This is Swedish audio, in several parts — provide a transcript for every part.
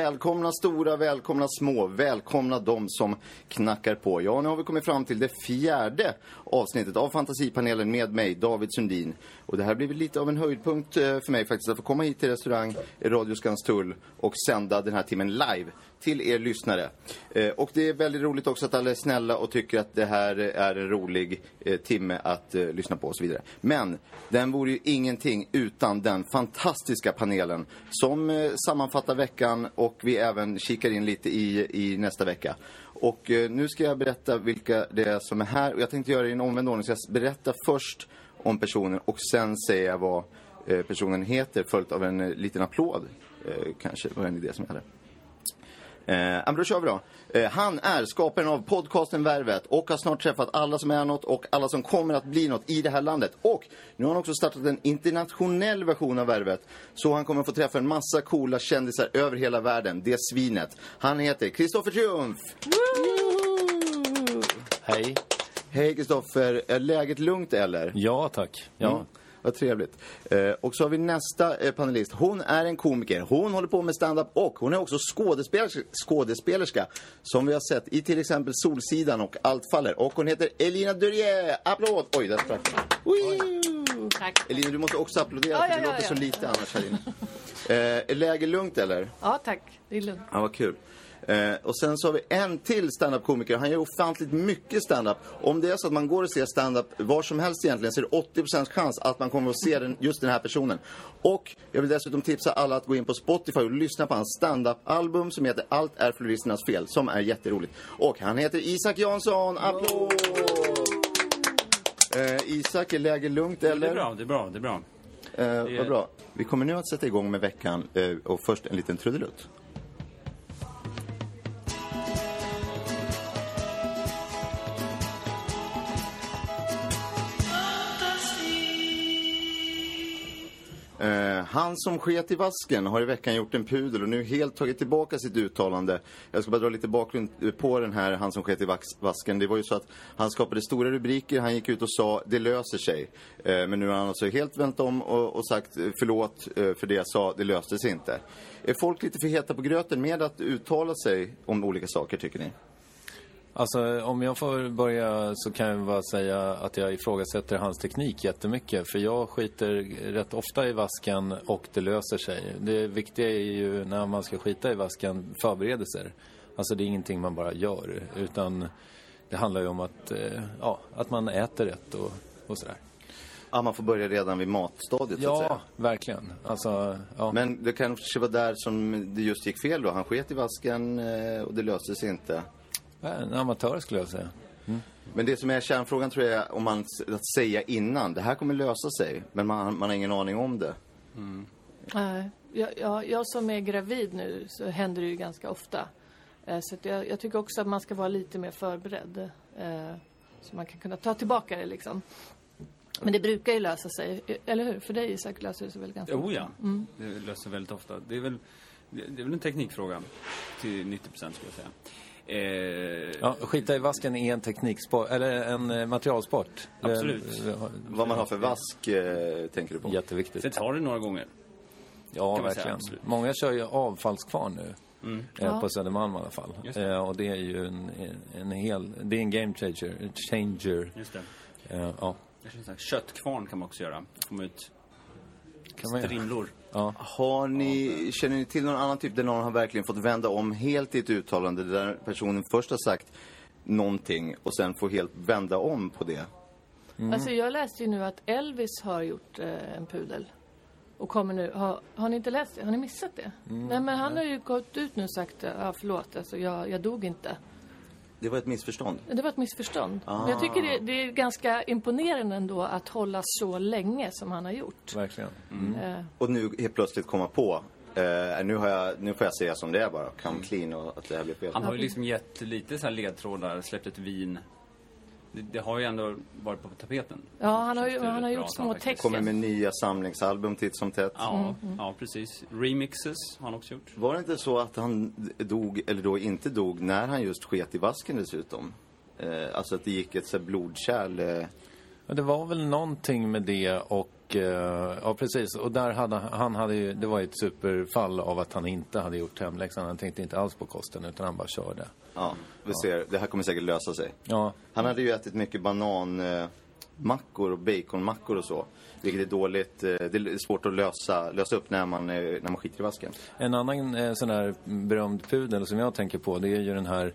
Välkomna stora, välkomna små, välkomna de som knackar på. Ja, nu har vi kommit fram till det fjärde avsnittet av Fantasipanelen med mig, David Sundin. Och det här blir lite av en höjdpunkt eh, för mig faktiskt, att få komma hit till restaurang Radio Skanstull och sända den här timmen live till er lyssnare. Eh, och det är väldigt roligt också att alla är snälla och tycker att det här är en rolig eh, timme att eh, lyssna på och så vidare. Men den vore ju ingenting utan den fantastiska panelen som eh, sammanfattar veckan och vi även kikar in lite i, i nästa vecka. Och eh, nu ska jag berätta vilka det är som är här och jag tänkte göra det i en omvänd ordning. Så jag berättar först om personen och sen säger jag vad eh, personen heter följt av en eh, liten applåd. Eh, kanske var en idé som jag hade. Eh, men då kör vi då. Eh, han är skaparen av podcasten Värvet och har snart träffat alla som är något och alla som kommer att bli något i det här landet. Och nu har han också startat en internationell version av Värvet. Så han kommer att få träffa en massa coola kändisar över hela världen. Det svinet. Han heter Kristoffer Triumf. Hej. Hej Kristoffer. Är läget lugnt eller? Ja, tack. Ja. Mm. Vad trevligt. Eh, och så har vi nästa eh, panelist. Hon är en komiker. Hon håller på med stand-up och hon är också skådespelerska, skådespelerska. Som vi har sett i till exempel Solsidan och Allt faller. Och hon heter Elina Durier. Applåd! Oj, där sprack den. Tack. Elina, du måste också applådera Ja, för ja, det ja, låter ja. så lite annars här inne. Eh, är läget lugnt eller? Ja, tack. Det är lugnt. Ja, vad kul. Eh, och sen så har vi en till standup-komiker. Han gör ofantligt mycket standup. Om det är så att man går och ser standup var som helst egentligen så är det 80% chans att man kommer att se den, just den här personen. Och jag vill dessutom tipsa alla att gå in på Spotify och lyssna på hans standup-album som heter Allt är floristernas fel, som är jätteroligt. Och han heter Isak Jansson. Applåd! Eh, Isak, är läget lugnt eller? Det är bra, det är bra, det är bra. Eh, vad bra. Vi kommer nu att sätta igång med veckan eh, och först en liten trudelutt. Eh, han som sket i vasken har i veckan gjort en pudel och nu helt tagit tillbaka sitt uttalande. Jag ska bara dra lite bakgrund eh, på den här han som sket i vasken. Det var ju så att han skapade stora rubriker, han gick ut och sa det löser sig. Eh, men nu har han alltså helt vänt om och, och sagt eh, förlåt eh, för det jag sa, det löste sig inte. Är folk lite för heta på gröten med att uttala sig om olika saker tycker ni? Alltså, om jag får börja så kan jag bara säga att jag ifrågasätter hans teknik jättemycket. För jag skiter rätt ofta i vasken och det löser sig. Det viktiga är ju när man ska skita i vasken, förberedelser. Alltså det är ingenting man bara gör. Utan det handlar ju om att, eh, ja, att man äter rätt och, och sådär. Ja, man får börja redan vid matstadiet så att säga. Ja, verkligen. Alltså, ja. Men det kanske var där som det just gick fel då. Han sket i vasken eh, och det löste sig inte. En amatör skulle jag säga. Men det som är kärnfrågan tror jag är om man att säga innan. Det här kommer lösa sig. Men man, man har ingen aning om det. Nej, jag, jag, jag som är gravid nu så händer det ju ganska ofta. Eh, Så att jag, jag tycker också att man ska vara lite mer förberedd. eh, Så man kan kunna ta tillbaka det liksom. Men det brukar ju lösa sig, eller hur? För dig Isak löser det sig väl ganska Jo, ja. Mm. Det löser väldigt ofta. Det är väl, det det är väl en teknikfråga till 90% skulle jag säga. Eh, Ja, skita i vasken är en tekniksport, eller en eh, materialsport. Det- Absolut. det- Vad man har för vask eh, tänker du på? Jätteviktigt. Sen tar det några gånger. Ja, säga, verkligen. Många kör ju avfallskvarn nu. Mm. Eh, Ja. På Södermalm i alla fall. Det. Eh, och det är ju en, en hel... Det är en game changer. changer. Just det. Eh, ja, Köttkvarn kan man också göra. Få ut kan man göra. strimlor. Ja. Har ni, känner ni till någon annan typ där någon har verkligen fått vända om helt i ett uttalande där personen först har sagt någonting och sen får helt vända om på det? Alltså jag läste ju nu att Elvis har gjort eh, en pudel. Och kommer nu, har, har ni inte läst det? Har ni missat det? Nej men han har ju gått ut nu och sagt, ja förlåt, alltså jag, jag dog inte. Det var ett missförstånd. Det var ett missförstånd. Ah. Men jag tycker det, det är ganska imponerande ändå att hålla så länge som han har gjort. Verkligen. Eh, Och nu helt plötsligt komma på, eh, nu, har jag, nu får jag säga som det är bara, Mm. come clean och att det här blir fel. Han har ju liksom gett lite så här ledtrådar, släppt ett vin. Det, det har ju ändå varit på tapeten. ja, han har, ju, han har gjort små faktiskt- Kommer med nya samlingsalbum titt som tätt. Ja, ja, precis. Remixes har han också gjort. Var det inte så att han dog, eller då inte dog, när han just sket i vasken dessutom? Eh, alltså att det gick ett så blodkärl. Eh, Ja, det var väl någonting med det och Och, eh, ja precis, och där hade han hade ju, det var ett superfall av att han inte hade gjort hemläxan. Han tänkte inte alls på kosten utan han bara körde. Ja, vi ser. Det här kommer säkert lösa sig. Ja, Han hade ju ätit mycket bananmackor och baconmackor och så. Vilket är dåligt. eh, Det är svårt att lösa, lösa upp när man, eh, när man skiter i vasken. En annan eh, sån där berömd pudel som jag tänker på det är ju den här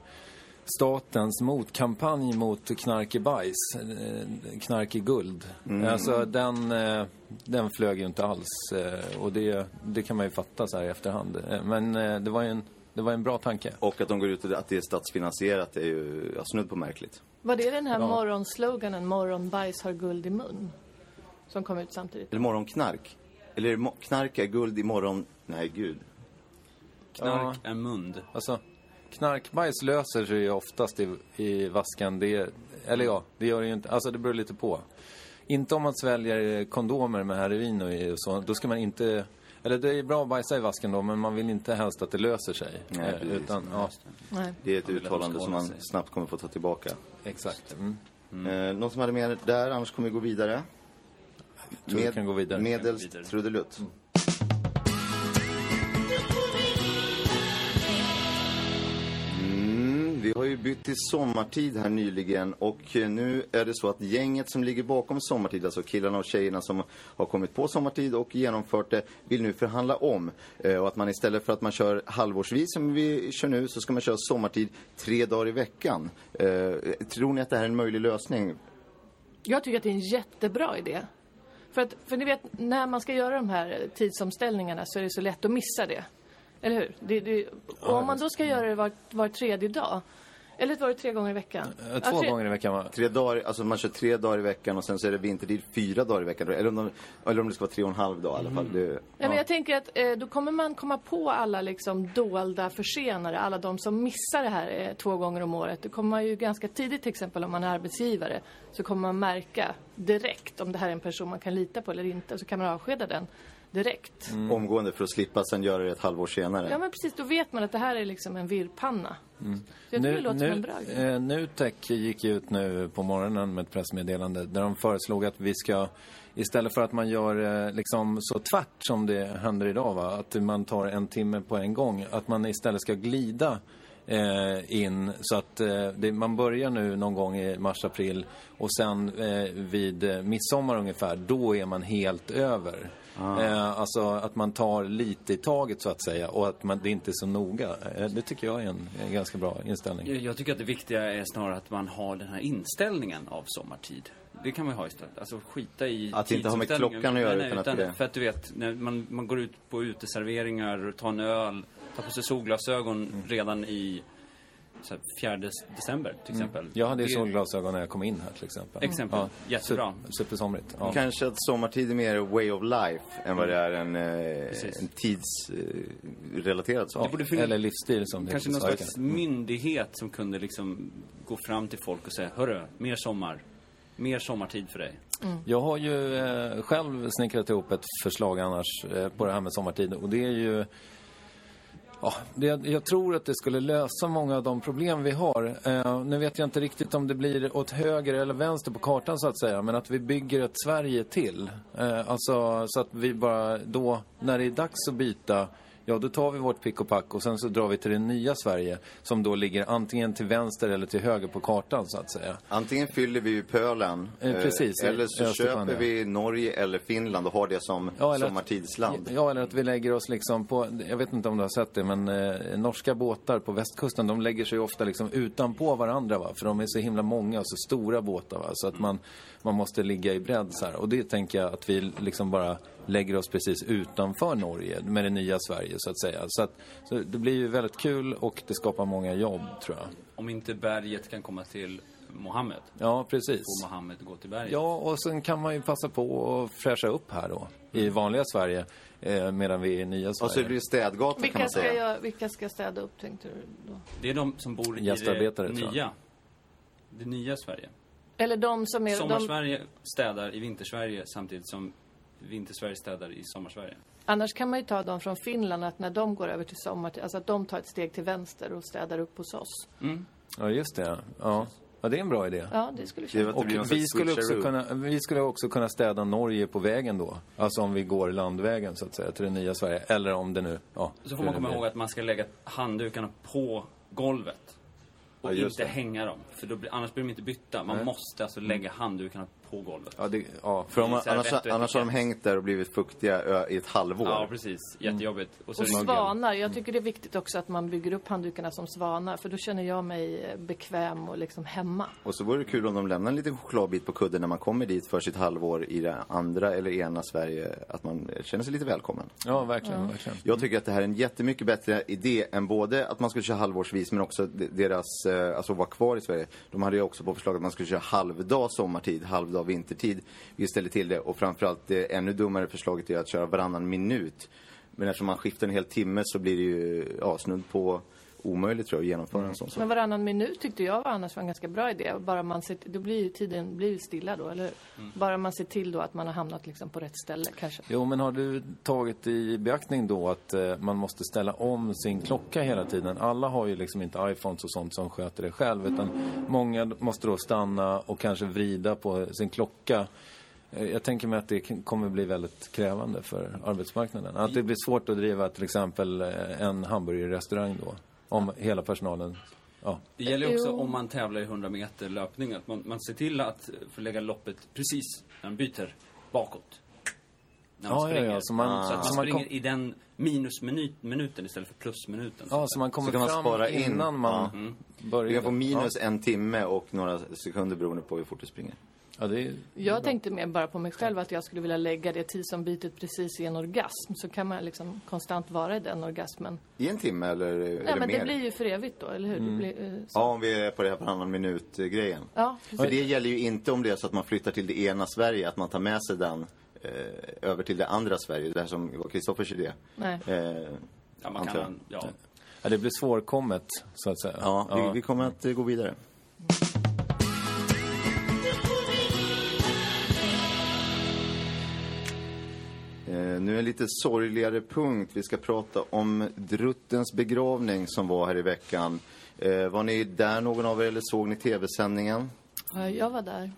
statens motkampanj mot knark i bajs, eh, knark i guld. Alltså den, eh, den flög ju inte alls eh, och det, det kan man ju fatta så här i efterhand. Men det var ju en, det var en bra tanke. Och att de går ut och att det är statsfinansierat är ju ja, snudd på märkligt. Var det den här Ja. morgonsloganen, morgonbajs har guld i mun? Som kom ut samtidigt. Eller morgonknark. Eller knark är guld imorgon. Nej, gud. Knark är mund. Alltså, knarkbajs löser sig ju oftast i, i vasken. Det, eller ja, det gör det ju inte. Alltså det beror lite på. Inte om man sväljer kondomer med heroin och i- och så. Då ska man inte... Eller det är bra att bajsa i vasken då, men man vill inte helst att det löser sig. Nej, Eh, precis. utan, ja, Nej. Det är ett uttalande som man snabbt kommer få ta tillbaka. exakt. Mm. Eh, någon som hade mer där, annars kommer vi gå vidare. tror vi kan gå vidare. Medelst trudelutt. Mm, ju bytt till sommartid här nyligen och eh, nu är det så att gänget som ligger bakom sommartid, alltså killarna och tjejerna som har kommit på sommartid och genomfört det, vill nu förhandla om. Eh, och att man istället för att man kör halvårsvis som vi kör nu så ska man köra sommartid tre dagar i veckan. Eh, tror ni att det här är en möjlig lösning? Jag tycker att det är en jättebra idé. För, att, för ni vet, när man ska göra de här tidsomställningarna så är det så lätt att missa det. Eller hur? Det, det, och om man då ska göra det var, var tredje dag, eller var det tre gånger i veckan? Eh, Ja, Två tre- gånger i veckan va? Tre dagar, alltså man kör tre dagar i veckan och sen så är det vintertid fyra dagar i veckan. Eller om, de, eller om det ska vara tre och en halv dag i alla fall. Det, Ja, men jag tänker att eh, då kommer man komma på alla liksom dolda försenare, alla de som missar det här eh, två gånger om året. Det kommer man ju ganska tidigt till exempel om man är arbetsgivare. Så kommer man märka direkt om det här är en person man kan lita på eller inte. Så kan man avskeda den direkt. Omgående för att slippa sen göra det ett halvår senare. Ja men precis, då vet man att det här är liksom en virrpanna. Jag tycker det som en bra grej. eh, Nutek gick ut nu på morgonen med ett pressmeddelande där de föreslog att vi ska Istället för att man gör eh, liksom så tvärt som det händer idag, va? att man tar en timme på en gång, att man istället ska glida eh, in så att eh, det, man börjar nu någon gång i mars-april och sen eh, vid eh, midsommar ungefär, då är man helt över. Eh, alltså att man tar lite i taget så att säga och att man, det inte är så noga. Eh, det tycker jag är en, en ganska bra inställning. Jag, jag tycker att det viktiga är snarare att man har den här inställningen av sommartid. Det kan man ju ha istället. Alltså skita i Att inte har med klockan att göra, Nej, nej, utan att utan det För att du vet, när man, man går ut på uteserveringar, tar en öl, tar på sig solglasögon Mm. redan i så här, 4 december till exempel. Mm. Jag hade ju Det- solglasögon när jag kom in här till exempel. Exempel. Jättebra. Super, supersomrigt. Ja. Kanske att sommartid är mer way of life än vad det är en, eh, en tidsrelaterad sak. Borde finnas- Eller livsstil som det Kanske någon slags svenska. myndighet som kunde liksom gå fram till folk och säga Hörru, mer sommar. Mer sommartid för dig. Jag har ju eh, själv snickrat ihop ett förslag annars eh, på det här med sommartid och det är ju Ja, det, jag tror att det skulle lösa många av de problem vi har. Eh, nu vet jag inte riktigt om det blir åt höger eller vänster på kartan så att säga, men att vi bygger ett Sverige till. Eh, alltså så att vi bara då, när det är dags att byta, ja då tar vi vårt pick och pack och sen så drar vi till det nya Sverige som då ligger antingen till vänster eller till höger på kartan så att säga. Antingen fyller vi pölen, Eh, precis, eller så i Östersjön, köper vi Norge eller Finland och har det som Ja, eller att- sommartidsland. Ja, eller att vi lägger oss liksom på, jag vet inte om du har sett det, men eh, norska båtar på västkusten, de lägger sig ofta liksom utanpå varandra va, för de är så himla många och så stora båtar va, så att man, man måste ligga i bredd så här. Och det tänker jag att vi liksom bara lägger oss precis utanför Norge med det nya Sverige så att säga. Så, att, så det blir ju väldigt kul och det skapar många jobb tror jag. Om inte berget kan komma till Mohammed, Ja, precis. får Mohammed gå till berget. Ja, och sen kan man ju passa på att fräscha upp här då, i vanliga Sverige, eh, medan vi är i nya Sverige. Och så blir det städgata kan Vilka man ska, säga. jag, vilka ska städa upp tänkte du då? Det är de som bor i det jag. nya. Det nya Sverige. Eller de som är... De, Sommarsverige städar i Vintersverige samtidigt som Vintersverige städar i Sommarsverige. annars kan man ju ta dem från Finland, att när de går över till sommar, alltså att de tar ett steg till vänster och städar upp hos oss. Ja, just det. Ja. Ja, det är en bra idé. Ja, det skulle Det Och vi skulle, också kunna, vi skulle också kunna städa Norge på vägen då. Alltså om vi går landvägen så att säga till det nya Sverige. Eller om det nu, ja. Så får man komma ihåg att man ska lägga handdukarna på golvet. Och Ja, inte det. hänga dem. För då blir, annars blir de inte bytta. Man måste alltså lägga handdukarna på golvet. Ja, det, ja. För om man, annars, och annars har de hängt där och blivit fuktiga i ett halvår. Ja, precis. Jättejobbigt. Och så Och det- svanar. Jag tycker det är viktigt också att man bygger upp handdukarna som svanar. För då känner jag mig eh, bekväm och liksom hemma. Och så vore det kul om de lämnar en liten chokladbit på kudden när man kommer dit för sitt halvår i det andra eller ena Sverige. Att man känner sig lite välkommen. ja verkligen, verkligen. Jag tycker att det här är en jättemycket bättre idé än både att man skulle köra halvårsvis men också de- deras, eh, alltså vara kvar i Sverige. De hade ju också på förslag att man skulle köra halvdag sommartid, halvdag vintertid. Vi ställer till det och framförallt det ännu dummare förslaget är att köra varannan minut. Men eftersom man skiftar en hel timme så blir det ju ja, snudd på omöjligt tror jag att genomföra en sån sak. Men varannan minut tyckte jag var annars var en ganska bra idé. Bara man ser, då blir ju tiden blir stilla då, eller hur? Bara man ser till då att man har hamnat liksom på rätt ställe kanske. Jo, men har du tagit i beaktning då att eh, man måste ställa om sin klocka hela tiden? Alla har ju liksom inte iPhones och sånt som sköter det själv, utan många måste då stanna och kanske vrida på sin klocka. Eh, Jag tänker mig att det kommer bli väldigt krävande för arbetsmarknaden. Att det blir svårt att driva till exempel eh, en hamburgerrestaurang då. Om hela personalen... Ja. Det gäller också om man tävlar i 100 meter löpning att man, man ser till att förlägga loppet precis när man byter bakåt. När man Ja, ja, springer. ja, så man- så att man så man springer kom- i den minusminuten istället för plusminuten. ja, så man kommer Så kan man spara in. innan man Ja. Mm. börjar. Du kan få minus en timme och några sekunder beroende på hur fort du springer. Ja, det är, Jag tänkte mer bara på mig själv att jag skulle vilja lägga det tid som bytet precis i en orgasm. Så kan man liksom konstant vara i den orgasmen. I en timme eller, eller Ja, men mer? det blir ju för evigt då, eller hur? Det blir, eh, så. Ja, om vi är på det här varannan minut-grejen. Ja, För precis. det gäller ju inte om det är så att man flyttar till det ena Sverige, att man tar med sig den eh, över till det andra Sverige. Det här som var Kristoffers idé. Nej. Eh, Ja, man kan, ja. ja, det blir svårkommet, så att säga. Ja, Vi, vi kommer att gå vidare. Nu en lite sorgligare punkt. Vi ska prata om Druttens begravning som var här i veckan. Eh, var ni där någon av er eller såg ni tv-sändningen? Ja, Jag var där.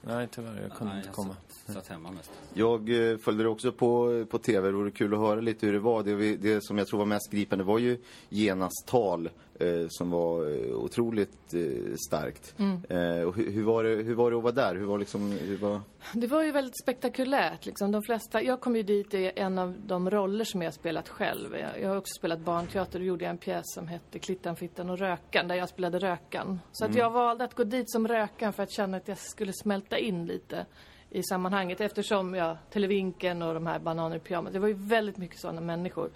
Nej, tyvärr. Jag kunde Nej, inte jag komma. Satt, hemma mest. Jag eh, följde det också på, på tv. Det vore kul att höra lite hur det var. Det, det som jag tror var mest gripande var ju Genas tal eh, som var eh, otroligt eh, starkt. Eh, och hur, hur, var det, hur var det att vara där? Hur var liksom, hur var... Det var ju väldigt spektakulärt. Liksom. De flesta, jag kom ju dit i en av de roller som jag har spelat själv. Jag, jag har också spelat barnteater och gjorde en pjäs som hette Klittan, Fittan och Rökan där jag spelade Rökan. Så att jag valde att gå dit som Rökan för att känna att jag skulle smälta in lite i sammanhanget eftersom jag, Televinken och de här bananer i pyjamas, det var ju väldigt mycket sådana människor.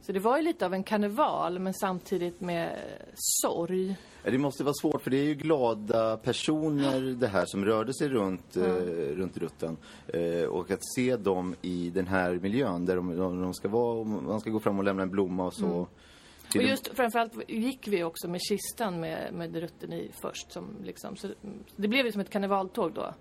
Så det var ju lite av en karneval men samtidigt med eh, sorg. Ja, Det måste vara svårt för det är ju glada personer det här som rörde sig runt, eh, runt rutten. Eh, och att se dem i den här miljön där de, de, de ska vara, och man ska gå fram och lämna en blomma och så. Till Och just framförallt gick vi också med kistan med, med rutten i först. Som liksom, så det blev ju som ett karnevaltåg då.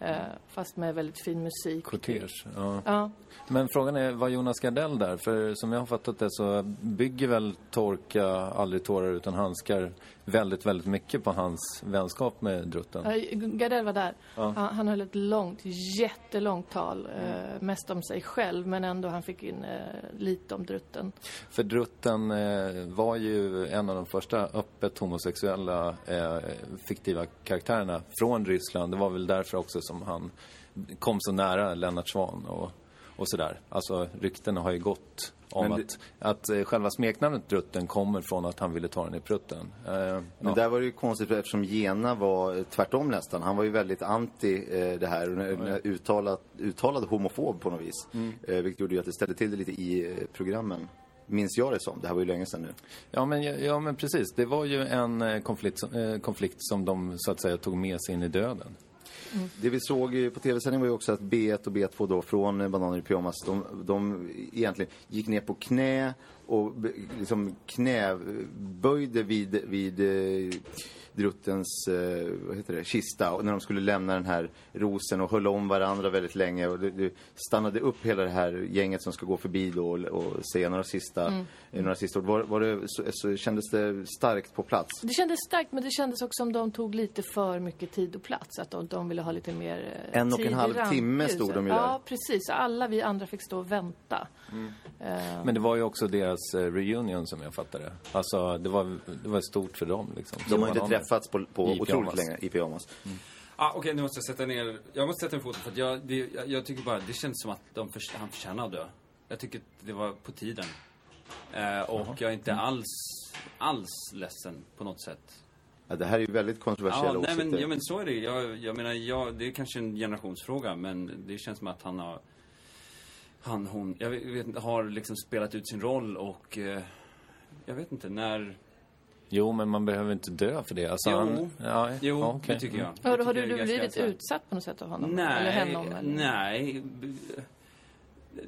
Eh, fast med väldigt fin musik. Kortege, ja. Ja. Men frågan är, var Jonas Gardell där? För som jag har fattat det så bygger väl Torka aldrig tårar utan handskar väldigt, väldigt mycket på hans vänskap med Drutten. Ja, Gardell var där. Han, han höll ett långt, jättelångt tal. Eh, mest om sig själv, men ändå han fick in eh, lite om drutten. För Drutten eh, var ju en av de första öppet homosexuella eh, fiktiva karaktärerna från Ryssland. Det var väl därför också som han kom så nära Lennart Swahn och, och sådär. Alltså ryktena har ju gått om det- att, att eh, själva smeknamnet Drutten kommer från att han ville ta den i prutten. Eh, Men ja. där var det ju konstigt eftersom Gena var eh, tvärtom nästan. Han var ju väldigt anti eh, det här. eh, Uttalat, uttalad homofob på något vis. Eh, vilket gjorde ju att det ställde till det lite i eh, programmen. Minns jag det som. Det här var ju länge sedan nu. Ja men, ja, men precis. Det var ju en konflikt, som- eh, konflikt som de så att säga tog med sig in i döden. Mm. Det vi såg på tv-sändningen var ju också att B1 och B2 då från Bananer i pyjamas, de, de egentligen gick ner på knä och liksom knäböjde vid, vid eh, druttens, eh, vad heter det, kista och när de skulle lämna den här rosen och höll om varandra väldigt länge och det, det stannade upp hela det här gänget som ska gå förbi då och, och säga några sista, Mm. eh, några sista ord. Var, var det, så, så kändes det starkt på plats? Det kändes starkt, men det kändes också som de tog lite för mycket tid och plats. Att de, de ville ha lite mer eh, En och en halv timme stod de ju Ja, där. precis. Alla vi andra fick stå och vänta. Eh, Men det var ju också deras eh, reunion som jag fattade. Alltså, det var, det var stort för dem liksom. De har inte träffats på, på otroligt pyjamas. länge i pyjamas. Ah, Okej, nu måste jag sätta ner... Jag måste sätta ner foten för att jag, det, jag, jag tycker bara, det känns som att de förs- han förtjänar att dö. Jag tycker att det var på tiden. Eh, och jag är inte alls, alls ledsen på något sätt. Ja, det här är ju väldigt kontroversiella Ja, nej, åsikter. men, ja, men så är det. Jag, jag menar, jag, det är kanske en generationsfråga, men det känns som att han har... Han, hon, jag vet, inte, har liksom spelat ut sin roll och... Eh, jag vet inte, när... Jo, men man behöver inte dö för det. Alltså, Jo. han, ja, Jo, ja, okej. det tycker jag. har, Jag har tycker du, det är du ganska blivit här- utsatt på något sätt av honom? Nej, Eller honom? Eller? nej.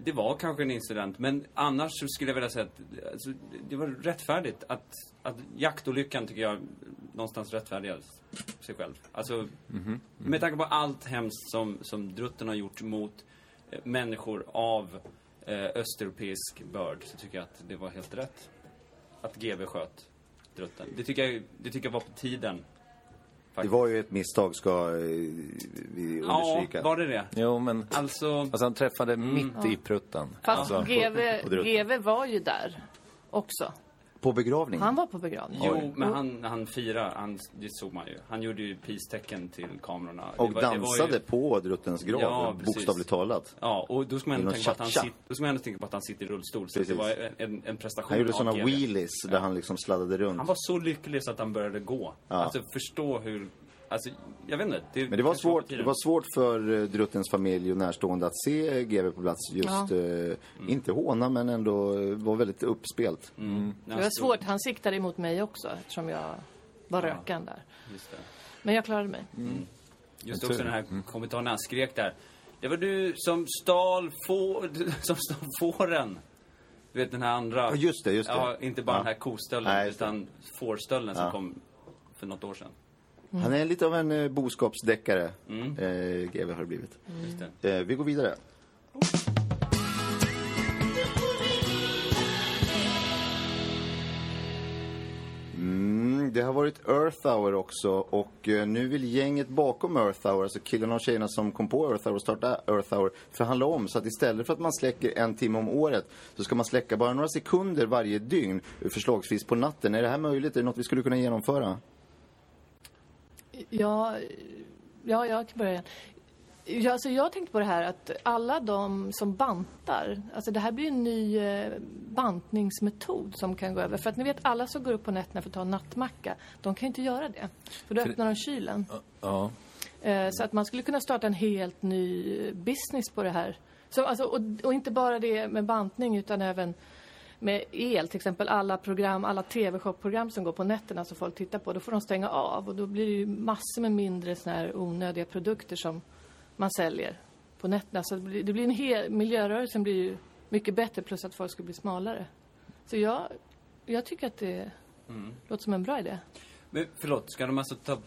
Det var kanske en incident, men annars så skulle jag vilja säga att alltså, det var rättfärdigt. Att, att jaktolyckan tycker jag någonstans rättfärdigar sig själv. Alltså, med tanke på allt hemskt som, som Drutten har gjort mot människor av eh, östeuropeisk börd så tycker jag att det var helt rätt. Att GB sköt Drutten. Det tycker jag, det tycker jag var på tiden. Det var ju ett misstag, ska eh, vi Ja, understryka. var det det? Jo, men Alltså... alltså, han träffade mitt i prutten. Fast Alltså, GV. GV var ju där också. På begravningen? Han var på begravningen. Jo, men han, han firade, han, det såg man ju. Han gjorde ju peace-tecken till kamerorna. Och var- dansade ju, på druttens grav, Ja, bokstavligt talat. Ja, och då ska man ändå tänka på att han då ska man ändå tänka på att han sitter i rullstol. Så Precis. det var en, en, prestation Han gjorde GW. wheelies där han liksom sladdade runt. Han var så lycklig så att han började gå. Ja. Alltså förstå hur, alltså jag vet inte. Men det var, svårt, det var svårt för eh, druttens familj och närstående att se GW på plats. Just, Ja. eh, inte håna, men ändå eh, var väldigt uppspelt. Mm. När Det var svårt. Han siktade emot mig också eftersom jag var rökaren där. Just det. Men jag klarade mig. Just En också tur. den här kommentaren när han skrek där. Det var du som stal, få, som stal fåren. Du vet den här andra. Ja, just det, just det. Ja, inte bara Ja. den här kostölden, Nej, just det. utan fårstölden som kom för något år sedan. Han är lite av en eh, boskapsdeckare, Mm. eh, GW har det blivit. Det. Eh, vi går vidare. Mm, det har varit Earth Hour också och eh, nu vill gänget bakom Earth Hour, alltså killarna och tjejerna som kom på Earth Hour och startade Earth Hour, förhandla om så att istället för att man släcker en timme om året så ska man släcka bara några sekunder varje dygn, förslagsvis på natten. Är det här möjligt? Är det något vi skulle kunna genomföra? Ja, ja jag kan börja igen. Ja, alltså jag tänkte på det här att alla de som bantar, alltså det här blir en ny eh, bantningsmetod som kan gå över. För att ni vet alla som går upp på nätterna för att ta en nattmacka, de kan ju inte göra det. För då För- öppnar de kylen. Ja. Eh, Så att man skulle kunna starta en helt ny business på det här. Så, alltså, och, och inte bara det med bantning utan även med el, till exempel alla program, alla tv-showprogram som går på nätterna som folk tittar på, då får de stänga av och då blir det ju massor med mindre såna här onödiga produkter som man säljer på nätterna. Så det blir, det blir en hel, miljörörelsen blir ju mycket bättre plus att folk ska bli smalare. Så jag, jag tycker att det låter som en bra idé. Men förlåt, ska de alltså ta...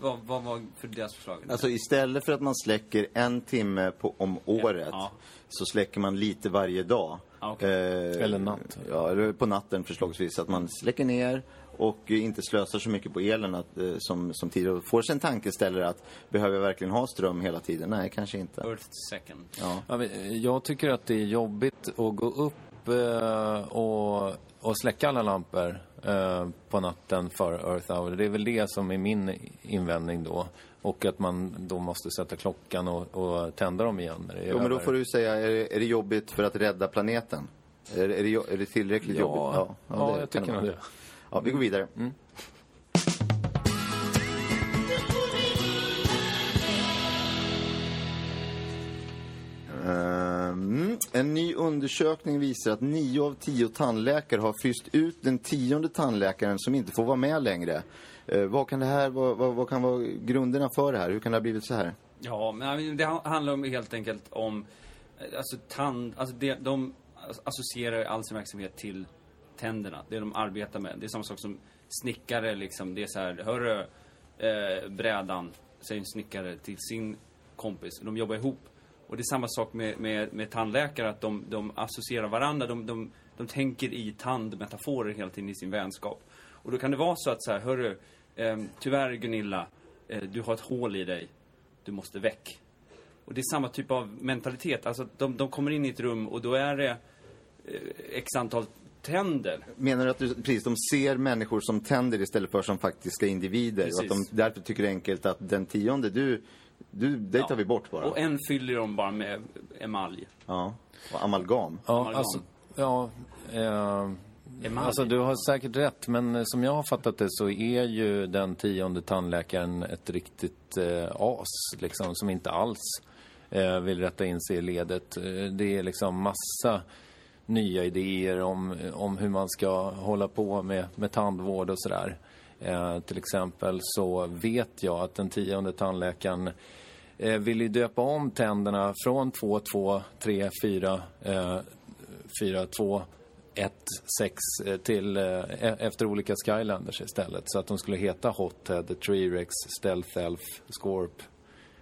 Vad, vad var för deras förslag? Alltså istället för att man släcker en timme på, om året Ja. så släcker man lite varje dag. Okej. Eh, Eller natt. Ja, eller på natten förslagsvis. Att man släcker ner och eh, inte slösar så mycket på elen att, eh, som, som tidigare. Och Får sig en tankeställare att behöver jag verkligen ha ström hela tiden? Nej, kanske inte. Earth second. Ja. Men Jag tycker att det är jobbigt att gå upp eh, och, och släcka alla lampor eh, på natten för Earth Hour. Det är väl det som är min invändning då. Och att man då måste sätta klockan och, och tända dem igen när det Jo, men då får du säga, är det, är det jobbigt för att rädda planeten? Är, det- är, det, är det tillräckligt jobbigt? Ja, ja, det jag tycker nog det. Ja, vi går vidare. Mm. Ehm, mm, en ny undersökning visar att nio av tio tandläkare har fryst ut den tionde tandläkaren som inte får vara med längre. Uh, vad kan det här, vad, vad, vad kan vara grunderna för det här? Hur kan det ha blivit så här? Ja, men det handlar om helt enkelt om, eh, alltså tand, alltså det, de associerar all sin verksamhet till tänderna, det de arbetar med. Det är samma sak som snickare liksom, det är så här, hörru, eh, brädan, säger en snickare till sin kompis, de jobbar ihop. Och det är samma sak med, med, med tandläkare, att de, de associerar varandra, de, de, de tänker i tandmetaforer hela tiden i sin vänskap. Och då kan det vara så att så här, hörru, eh, tyvärr Gunilla, eh, du har ett hål i dig, du måste väck. Och det är samma typ av mentalitet, alltså de, de kommer in i ett rum och då är det eh, x antal tänder. Menar du att du, precis, de ser människor som tänder istället för som faktiska individer? Och att de därför tycker det är enkelt att den tionde, du, du det tar vi bort bara? Och en fyller de bara med emalj. Ja, och amalgam. Ja, Amalgam. alltså, ja, eh, Emalj. alltså du har säkert rätt, men som jag har fattat det så är ju den tionde tandläkaren ett riktigt eh, as, liksom, som inte alls eh, vill rätta in sig i ledet. Eh, Det är liksom massa nya idéer om, om hur man ska hålla på med, med tandvård och sådär. Eh, till exempel så vet jag att den tionde tandläkaren eh, vill ju döpa om tänderna från 2, 2, 3, 4, eh, 4, 2, 1, 6 till eh, e-, efter olika Skylanders istället. Så att de skulle heta Hothead, Tree-Rex, Stealth Elf, Scorp,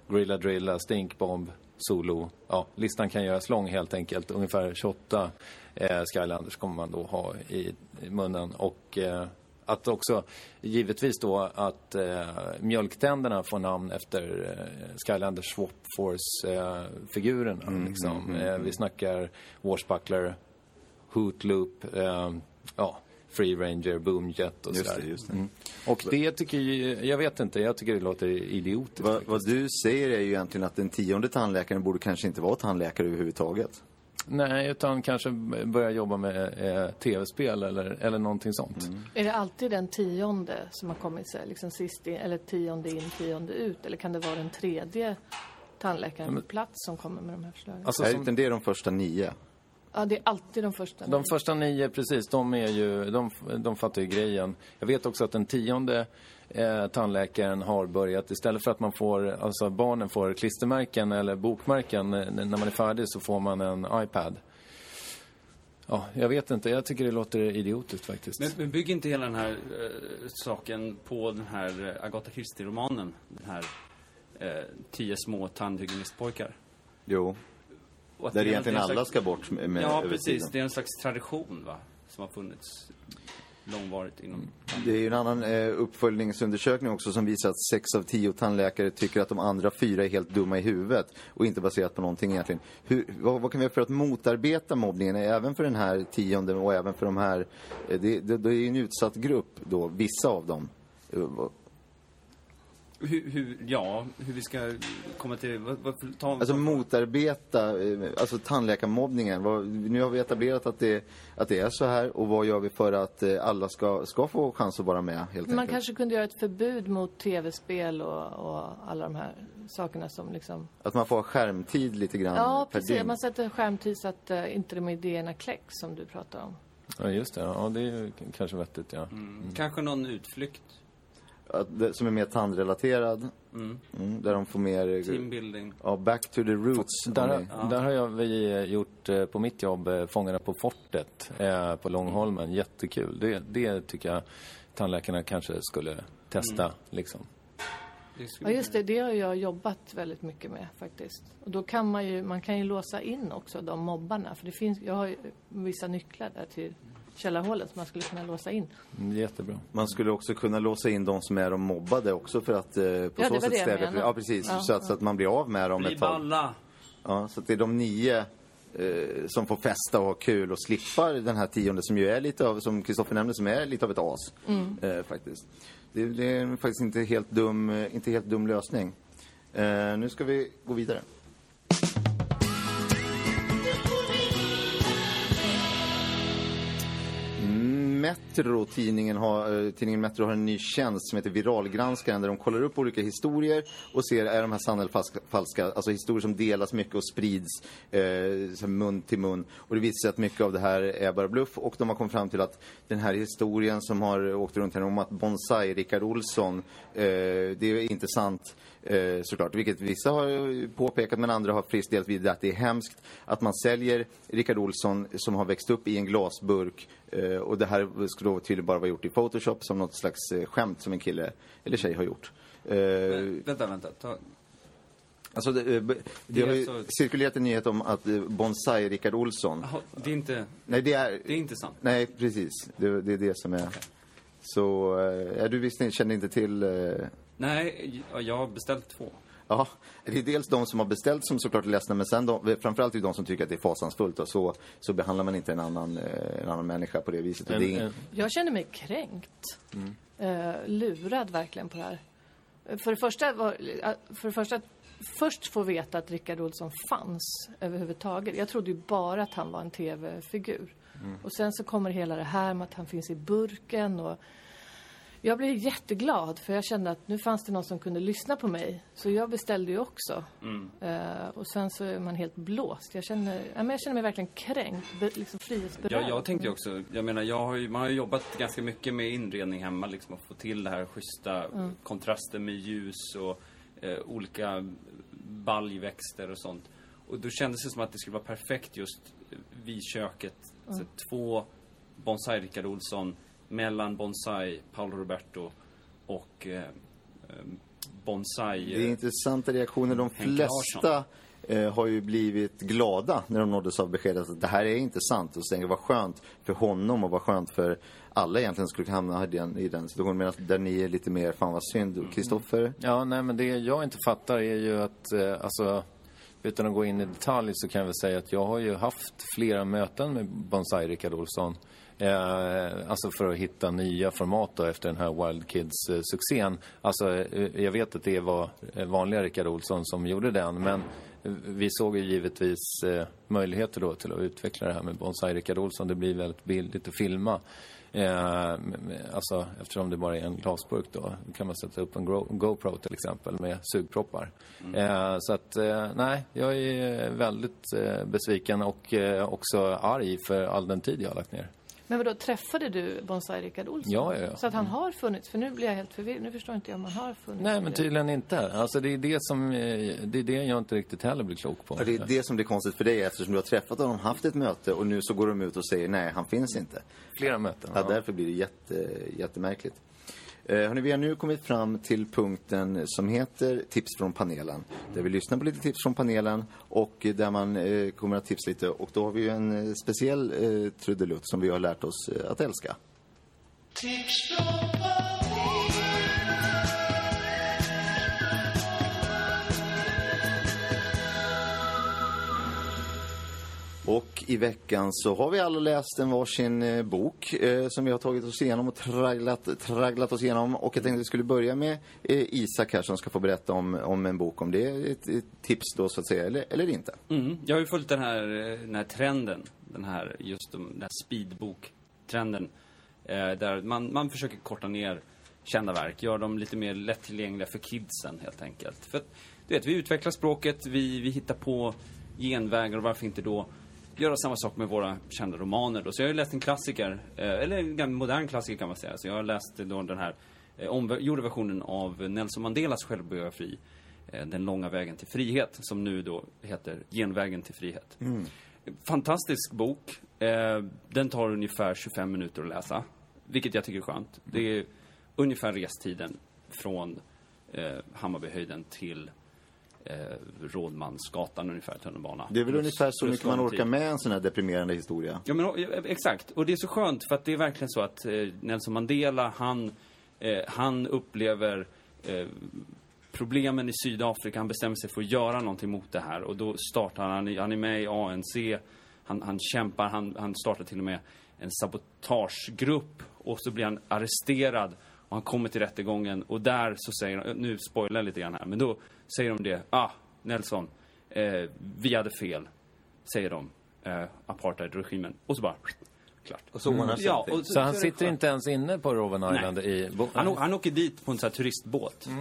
Grilla Drilla, Stinkbomb, Solo. Ja, listan kan göras lång helt enkelt. Ungefär 28 eh, Skylanders kommer man då ha i, i munnen. Och eh, att också, givetvis då, att eh, mjölktänderna får namn efter eh, Skylanders Swap Force-figurerna. liksom. eh, vi snackar Washbuckler, Hootloop, eh, ja, Free Ranger, Boomjet och Just det, just det. Mm. Och det tycker ju, jag vet inte, jag tycker det låter idiotiskt. Vad, vad du säger är ju egentligen att den tionde tandläkaren borde kanske inte vara tandläkare överhuvudtaget. Nej, utan kanske börja jobba med eh, tv-spel eller, eller någonting sånt. Är det alltid den tionde som har kommit sig, liksom sist in, eller tionde in, tionde ut? Eller kan det vara den tredje tandläkaren på plats som kommer med de här förslagen? Alltså, som, utan det är de första nio. Ja, det är alltid de första. de första nio, precis, de, är ju, de, de fattar ju grejen. Jag vet också att den tionde eh, tandläkaren har börjat, istället för att man får, alltså barnen får klistermärken eller bokmärken eh, när man är färdig så får man en iPad. Ja, jag vet inte, jag tycker det låter idiotiskt faktiskt. Men, men bygg inte hela den här eh, saken på den här eh, Agatha Christie-romanen. Den här eh, Tio små tandhygienistpojkar. Jo, där det är egentligen en alla slags- ska bort med, Ja, precis. tiden. Det är en slags tradition, va? Som har funnits långvarigt inom... Det är ju en annan eh, uppföljningsundersökning också som visar att sex av tio tandläkare tycker att de andra fyra är helt dumma i huvudet och inte baserat på någonting egentligen. Hur, vad, vad kan vi göra för att motarbeta mobbningen, även för den här tionde och även för de här... Eh, det, det, det är ju en utsatt grupp då, vissa av dem. Eh, hur, hur, ja, hur vi ska komma till... Vad, vad, ta, Alltså ta- motarbeta, eh, alltså tandläkarmobbningen. Nu har vi etablerat att det, att det är så här och vad gör vi för att eh, alla ska, ska få chans att vara med helt Man enkelt? kanske kunde göra ett förbud mot tv-spel och, och alla de här sakerna som liksom... Att man får skärmtid lite grann Ja, per precis. dygn. Man sätter en skärmtid så att uh, inte de idéerna kläcks som du pratar om. Ja, just det. Ja, det är kanske vettigt, ja. Mm. Kanske någon utflykt. Som är mer tandrelaterad. Mm. Mm, där de får mer... eh, Teambuilding. Ja, back to the roots. Där, ni- där har jag, vi gjort eh, på mitt jobb eh, Fångarna på fortet eh, på Långholmen. Jättekul. Det, det tycker jag tandläkarna kanske skulle testa. Liksom. Det skulle Ja, just det. Det har jag jobbat väldigt mycket med faktiskt. Och då kan man ju, man kan ju låsa in också de mobbarna. För det finns, jag har ju vissa nycklar där till källarhålet som man skulle kunna låsa in. Mm, Jättebra. Man skulle också kunna låsa in de som är de mobbade också för att eh, på det så sätt stävja... Ja, precis. Ja, så, att, så att man blir av med dem Bli ett tag. balla! Ja, så att det är de nio eh, som får festa och ha kul och slippa den här tionde som ju är lite av, som Kristoffer nämnde, som är lite av ett as. Eh, faktiskt. Det, det är faktiskt inte helt dum, eh, inte helt dum lösning. Eh, nu ska vi gå vidare. Metro, tidningen, har, eh, tidningen Metro har en ny tjänst som heter Viralgranskaren där de kollar upp olika historier och ser är de här sanna eller falska, falska alltså historier som delas mycket och sprids eh, mun till mun. Och det visar sig att mycket av det här är bara bluff och de har kommit fram till att den här historien som har åkt runt här om att Bonsai, Rickard Olsson, eh, det är inte sant. Eh, såklart, vilket vissa har påpekat men andra har friskt delat vidare att det är hemskt att man säljer Rickard Olsson som har växt upp i en glasburk och det här skulle då tydligen bara vara gjort i Photoshop som något slags eh, skämt som en kille eller tjej har gjort. Eh, Men, vänta, vänta. Ta, alltså det, eh, det har ju så- cirkulerat en nyhet om att eh, Bonsai Rickard Olsson Jaha, det är inte, Nej, det är... det är inte sant. Nej, precis. Det, det är det som är... Så, eh, ja, du visste, kände inte till... eh, Nej, jag- jag har beställt två. Ja, det är dels de som har beställt som såklart är ledsna, men sen de, framförallt är det de som tycker att det är fasansfullt och så, så behandlar man inte en annan, eh, en annan människa på det viset. En, det är, en, Jag känner mig kränkt. Eh, lurad verkligen på det här. Eh, För det första, var, eh, för det första först få veta att Rickard Olsson fanns överhuvudtaget. Jag trodde ju bara att han var en tv-figur. Och sen så kommer hela det här med att han finns i burken och jag blev jätteglad för jag kände att nu fanns det någon som kunde lyssna på mig. Så jag beställde ju också. Eh, och sen så är man helt blåst. Jag känner, ja, men jag känner mig verkligen kränkt, be, liksom frihetsberövad. Ja, jag tänkte ju också, jag menar, jag har ju, man har ju jobbat ganska mycket med inredning hemma, liksom att få till det här schyssta kontraster med ljus och eh, olika baljväxter och sånt. Och då kändes det som att det skulle vara perfekt just vid köket. Så två bonsai Rickard Olsson mellan bonsai Paolo Roberto och eh, eh, bonsai... det är intressanta reaktioner. De Henke flesta eh, har ju blivit glada när de nåddes av beskedet att det här är inte sant. Och jag, vad skönt för honom och vad skönt för alla egentligen skulle hamna i den, i den situationen. Medan där ni är lite mer, fan vad synd. Kristoffer? ja, nej, men det jag inte fattar är ju att, eh, alltså, utan att gå in i detalj så kan jag väl säga att jag har ju haft flera möten med Bonsai Rickard Olsson. Eh, alltså för att hitta nya format då efter den här Wild Kids-succén. Alltså, eh, jag vet att det var eh, vanliga Rickard Olsson som gjorde den, men eh, vi såg ju givetvis eh, möjligheter då till att utveckla det här med Bonsai Rickard Olsson. Det blir väldigt billigt att filma. Eh, alltså, eftersom det bara är en glasburk då kan man sätta upp en GoPro till exempel med sugproppar. Eh, så att, eh, nej, jag är väldigt eh, besviken och eh, också arg för all den tid jag har lagt ner. Men vadå, träffade du Bonsai Rickard Olsson? Ja, ja, ja. Så att han har funnits? För nu blir jag helt förvirrad. Nu förstår inte jag om han har funnits. Nej, men tydligen inte. Alltså det är det som, eh, det är det jag inte riktigt heller blir klok på. Ja, det är det som blir konstigt för dig eftersom du har träffat honom, haft ett möte och nu så går de ut och säger nej, han finns inte. Flera möten. Ja, därför blir det jätte, jättemärkligt. Eh, Hörrni, vi har nu kommit fram till punkten som heter Tips från panelen. Där vi lyssnar på lite tips från panelen och där man eh, kommer att tipsa lite. Och då har vi ju en eh, speciell eh, trudelutt som vi har lärt oss eh, att älska. Och i veckan så har vi alla läst en varsin eh, bok eh, som vi har tagit oss igenom och tragglat, tragglat oss igenom. Och jag tänkte att vi skulle börja med eh, Isak här som ska få berätta om, om en bok. Om det är ett, ett tips då så att säga, eller, eller inte. Mm. Jag har ju följt den här, eh, den här trenden, den här, just de, den här speedbok-trenden. Eh, där man, man försöker korta ner kända verk, gör dem lite mer lättillgängliga för kidsen helt enkelt. För att, du vet, vi utvecklar språket, vi, vi hittar på genvägar och varför inte då göra samma sak med våra kända romaner då. Så jag har läst en klassiker, eh, eller en modern klassiker kan man säga. Så jag har läst då den här eh, omgjorda versionen av Nelson Mandelas självbiografi eh, Den långa vägen till frihet, som nu då heter Genvägen till frihet. Fantastisk bok. Den tar ungefär 25 minuter att läsa, vilket jag tycker är skönt. Det är ungefär restiden från Hammarbyhöjden till eh, Rådmansgatan ungefär, tunnelbana. Det är väl Plus- ungefär så mycket man orkar tid. med en sån här deprimerande historia. Ja, men exakt. Och det är så skönt för att det är verkligen så att eh, Nelson Mandela, han, eh, han upplever eh, problemen i Sydafrika. Han bestämmer sig för att göra någonting mot det här och då startar han, han är med i ANC, han, han kämpar, han, han startar till och med en sabotagegrupp och så blir han arresterad och han kommer till rättegången och där så säger de, nu spoilar jag lite grann här, men då säger de det, ah, Nelson, eh, vi hade fel, säger de, eh, apartheidregimen. Och så bara klart. Och så sig Ja, och Så han är det sitter inte ens inne på Robben Island i... Han, han åker dit på en sån här turistbåt. Eh,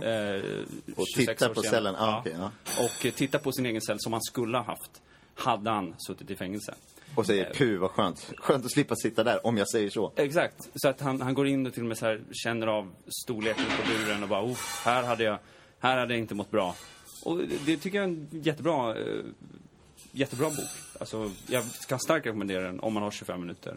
Och 26 tittar på cellen. Ah, okej, ja. Och eh, tittar på sin egen cell som han skulle ha haft. Hade han suttit i fängelse. Och säger puh vad skönt. Skönt att slippa sitta där, om jag säger så. Exakt. Så att han, han går in och till och med så här, känner av storleken på buren och bara, här hade jag, här hade jag inte mått bra. Och det, tycker jag är en jättebra, eh, jättebra bok. Alltså, jag ska starkt rekommendera den om man har 25 minuter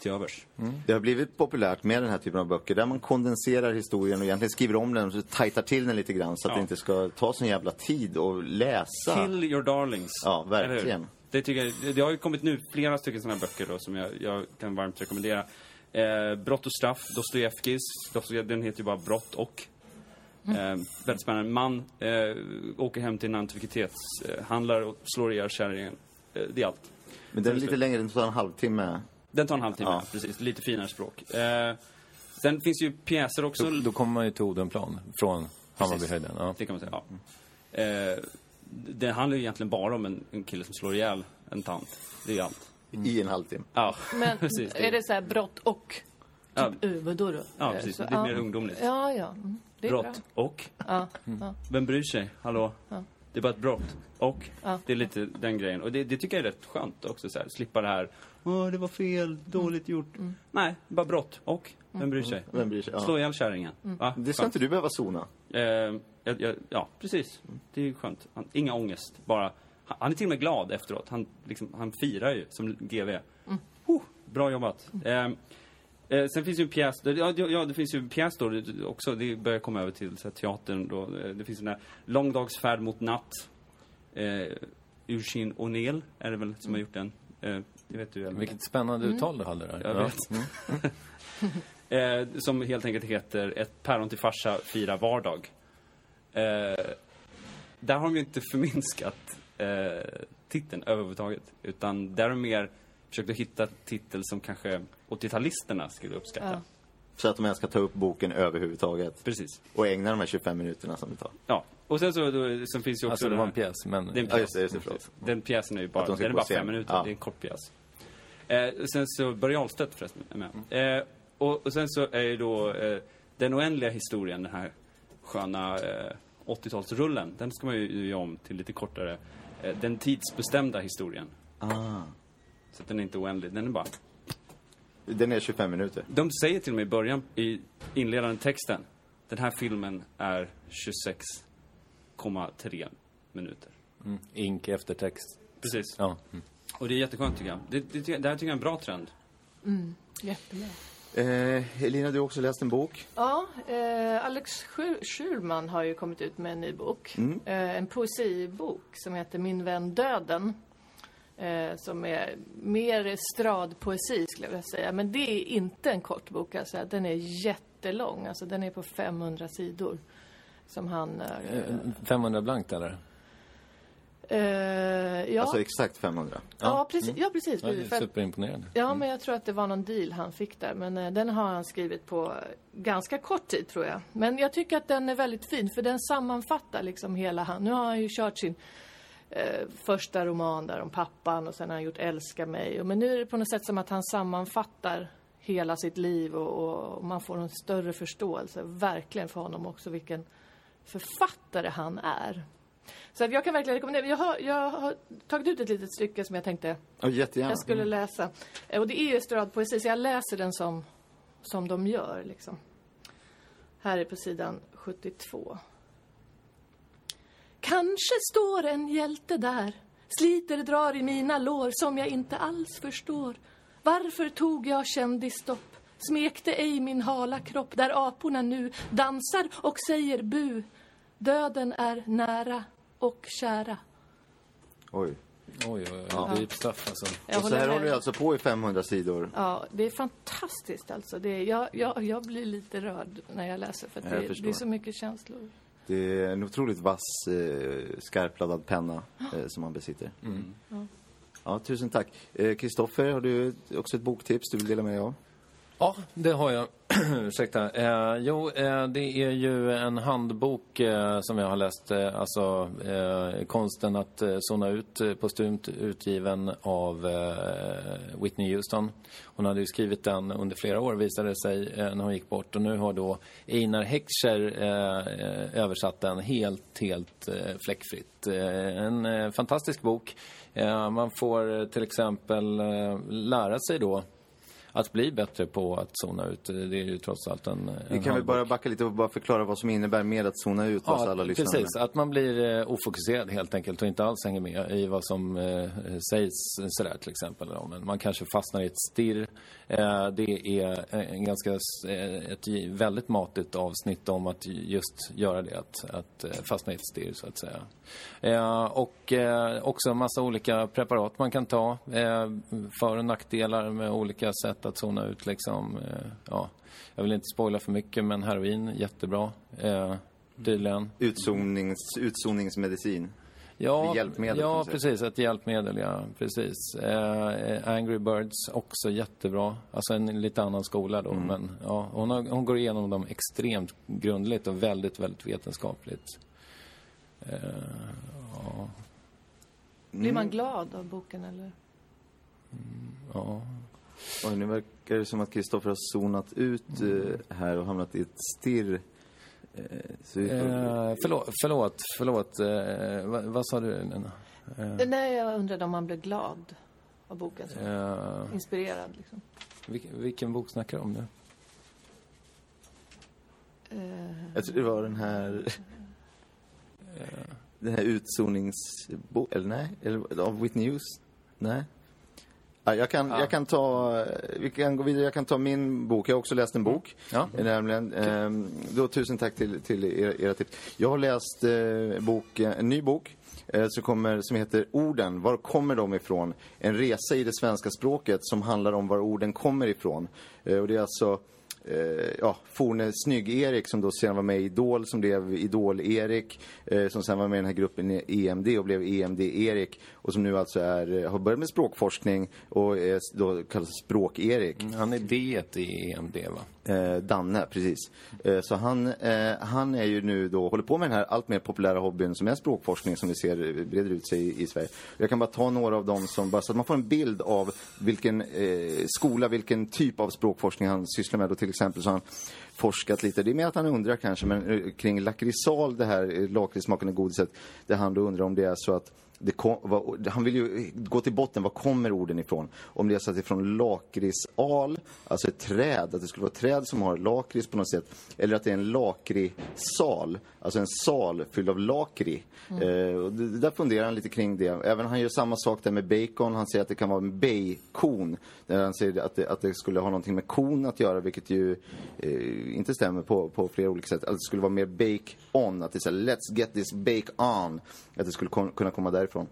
till övers. Det har blivit populärt med den här typen av böcker där man kondenserar historien och egentligen skriver om den och tajtar till den lite grann så att Ja. det inte ska ta sån jävla tid att läsa. Kill your darlings. Ja, verkligen. Det, tycker jag, det- har ju kommit nu flera stycken sådana här böcker då, som jag, jag kan varmt rekommendera. Eh, Brott och straff, Dostojevskijs. Dostojevskij, Den heter ju bara Brott och. Eh, väldigt spännande. Man eh, åker hem till en antikvitetshandlare och slår ihjäl kärringen. Eh, det är allt. Men den är lite längre, den tar en halvtimme. Den tar en halvtimme, Ja. precis. Lite finare språk. Eh, sen finns ju pjäser också. Då, då kommer man ju till Odenplan från Hammarbyhöjden. Ja. Det kan man säga, ja. Eh, det handlar ju egentligen bara om en, en kille som slår ihjäl en tant. Det är allt. I en halvtimme. Ja, Men precis. är det så här brott och Ja. typ uh, vadå då? Ja, precis. så- Det är mer ungdomligt. Ja, ja. Mm, Brott bra. och. Ja, ja. Vem bryr sig? Hallå? Ja. Det är bara ett brott. Och. Ja. Det är lite den grejen. Och det, det tycker jag är rätt skönt också. Så här, slippa det här. Åh, det var fel. Dåligt gjort. Mm. Nej, bara brott. Och. Vem bryr sig? Vem bryr sig? Ja. Slå ihjäl kärringen. Mm. Det ska Skönt. inte du behöva sona. Eh, jag, jag, ja, precis. Det är ju skönt. Han, inga ångest. Bara. Han, han är till och med glad efteråt. Han, liksom, han firar ju som GV. Oh, bra jobbat. Eh, eh, sen finns ju en pjäs, ja, ja, det finns ju en pjäs då också, det börjar komma över till så här, teatern då. Eh, Det finns den där Lång dags färd mot natt. Eh, Eugene O'Neill är det väl som har gjort den. Eh, det vet du Elvira. Vilket spännande uttal du hade där. Jag Ja. vet. Mm. Eh, som helt enkelt heter Ett päron till farsa fira vardag. Eh, där har de ju inte förminskat eh, titeln överhuvudtaget. Utan där de mer försökt att hitta titel som kanske 80-talisterna skulle uppskatta. Ja. Så att de ens ska ta upp boken överhuvudtaget. Precis. Och ägna de här 25 minuterna som det tar. Ja. Och sen så då, sen finns ju också Alltså det den var en pjäs, men... Det är en Ja, just det, just det. Den pjäsen är ju bara, den är bara fem minuter. Ja. Det är en kort pjäs. Eh, sen så Börje Ahlstedt förresten är med. Eh, och, och sen så är ju då eh, Den oändliga historien, den här sköna eh, 80-talsrullen. Den ska man ju göra om till lite kortare. Eh, den tidsbestämda historien. Ah. Så att den är inte oändlig, den är bara... Den är 25 minuter. De säger till med i början, i inledande texten, den här filmen är 26,3 minuter. Mm. Ink eftertext. Precis. Ja. Mm. Och det är jätteskönt tycker jag. Det, det, det här tycker jag är en bra trend. Jättebra. Eh, Elina, du har också läst en bok. Ja, eh, Alex Schulman har ju kommit ut med en ny bok. Eh, en poesibok som heter Min vän döden. Eh, som är mer estradpoesi skulle jag vilja säga. Men det är inte en kort bok alltså. Den är jättelång. Alltså den är på 500 sidor. Som han... Eh, Eh, 500 blankt eller? eh, ja. Alltså exakt 500. ja, precis. Ja, precis. Ja, det är superimponerande. Ja, men jag tror att det var någon deal han fick där. Men eh, den har han skrivit på ganska kort tid tror jag. Men jag tycker att den är väldigt fin för den sammanfattar liksom hela han. Nu har han ju kört sin eh, första roman där om pappan och sen har han gjort Älska mig. Och, men nu är det på något sätt som att han sammanfattar hela sitt liv och, och man får en större förståelse verkligen för honom också vilken författare han är. Så att jag kan verkligen rekommendera. Jag har, jag har tagit ut ett litet stycke som jag tänkte jättegärna. jag skulle läsa. Eh, Och det är ju estradpoesi, så jag läser den som, som de gör. Liksom. Här är på sidan 72. Kanske står en hjälte där Sliter, drar i mina lår som jag inte alls förstår Varför tog jag kändisstopp Smekte ej min hala kropp där aporna nu dansar och säger bu Döden är nära och kära Oj. Oj, oj, oj. Deep stuff alltså. Jag Och så här med. håller du alltså på i 500 sidor. Ja, det är fantastiskt alltså. Det är, jag, jag, jag blir lite rörd när jag läser för att det, det är så mycket känslor. Det är en otroligt vass, eh, skarpladdad penna eh, som han besitter. Ja, tusen tack. Eh, Kristoffer, har du också ett boktips du vill dela med dig av? Ja, det har jag. Ursäkta. Eh, jo, eh, det är ju en handbok eh, som jag har läst. Eh, alltså eh, Konsten att eh, zona ut, eh, postumt utgiven av eh, Whitney Houston. Hon hade ju skrivit den under flera år visade det sig eh, när hon gick bort. Och nu har då Einar Heckscher eh, översatt den helt, helt eh, fläckfritt. Eh, en eh, fantastisk bok. Eh, man får eh, till exempel eh, lära sig då att bli bättre på att zona ut. Det är ju trots allt en, en Vi kan väl handbok. bara backa lite och bara förklara vad som innebär med att zona ut, så alla lyssnar. precis. Att man blir eh, ofokuserad helt enkelt och inte alls hänger med i vad som eh, sägs sådär till exempel. Ja, Men man kanske fastnar i ett stirr. Eh, det är en ganska, eh, ett väldigt matigt avsnitt om att just göra det, att, att eh, fastna i ett stirr så att säga. Eh, och eh, också en massa olika preparat man kan ta. Eh, för och nackdelar med olika sätt att zona ut liksom. Eh, ja. Jag vill inte spoila för mycket men heroin, jättebra. Eh, tydligen. Utzonings, utzoningsmedicin. Ja, Ett hjälpmedel, ja precis. Ett hjälpmedel, ja. Precis. Eh, Angry Birds, också jättebra. Alltså en lite annan skola Mm. då. Men ja, hon, har, hon går igenom dem extremt grundligt och väldigt, väldigt vetenskapligt. Eh, ja, Blir man glad av boken eller? ja. Oj, nu verkar det som att Kristoffer har zonat ut eh, här och hamnat i ett stirr. Eh, så. Eh, förlåt, förlåt, förlåt. Eh, vad, vad sa du, Lena? Eh, Nej, jag undrade om man blev glad av boken. Eh, Inspirerad liksom. vilken, vilken bok snackar du om nu? Eh, Jag tror det var den här... Den här utzoningsboken, eller nej? Eller, av Whitney Houston? Nej? Ja, jag, kan, jag kan ta, vi kan gå vidare, jag kan ta min bok. Jag har också läst en bok. Ja. Eh, Nämligen, ehm, då tusen tack till, till era, era tips. Jag har läst eh, bok, en ny bok eh, som, kommer, som heter Orden. Var kommer de ifrån? En resa i det svenska språket som handlar om var orden kommer ifrån. Eh, och det är alltså eh, ja, forne Snygg-Erik som då sen var med i Idol, som blev Idol-Erik, eh, som sen var med i den här gruppen EMD och blev EMD-Erik och som nu alltså är, eh, har börjat med språkforskning och är då kallas Språk-Erik. Mm, han är D i EMD, va? Eh, Danne, precis. Eh, så han, eh, han är ju nu då, håller på med den här allt mer populära hobbyn som är språkforskning som vi ser eh, breder ut sig i, i Sverige. Jag kan bara ta några av dem som, bara så att man får en bild av vilken eh, skola, vilken typ av språkforskning han sysslar med. Då till exempel så har han forskat lite, det är mer att han undrar kanske, men eh, kring lakritsal, det här eh, lakritssmakande godiset, där han då undrar om det är så att kom, vad, han vill ju gå till botten, var kommer orden ifrån? Om det är så att det är från lakritsal, alltså ett träd, att det skulle vara ett träd som har lakrits på något sätt. Eller att det är en lakritsal, alltså en sal fylld av lakri. Eh, det, det där funderar han lite kring det. Även han gör samma sak där med bacon, han säger att det kan vara en bacon. Där han säger att det, att det skulle ha någonting med kon att göra, vilket ju eh, inte stämmer på, på flera olika sätt. Att det skulle vara mer bake on, att det är så här, let's get this bake on. Att det skulle kon- kunna komma därifrån.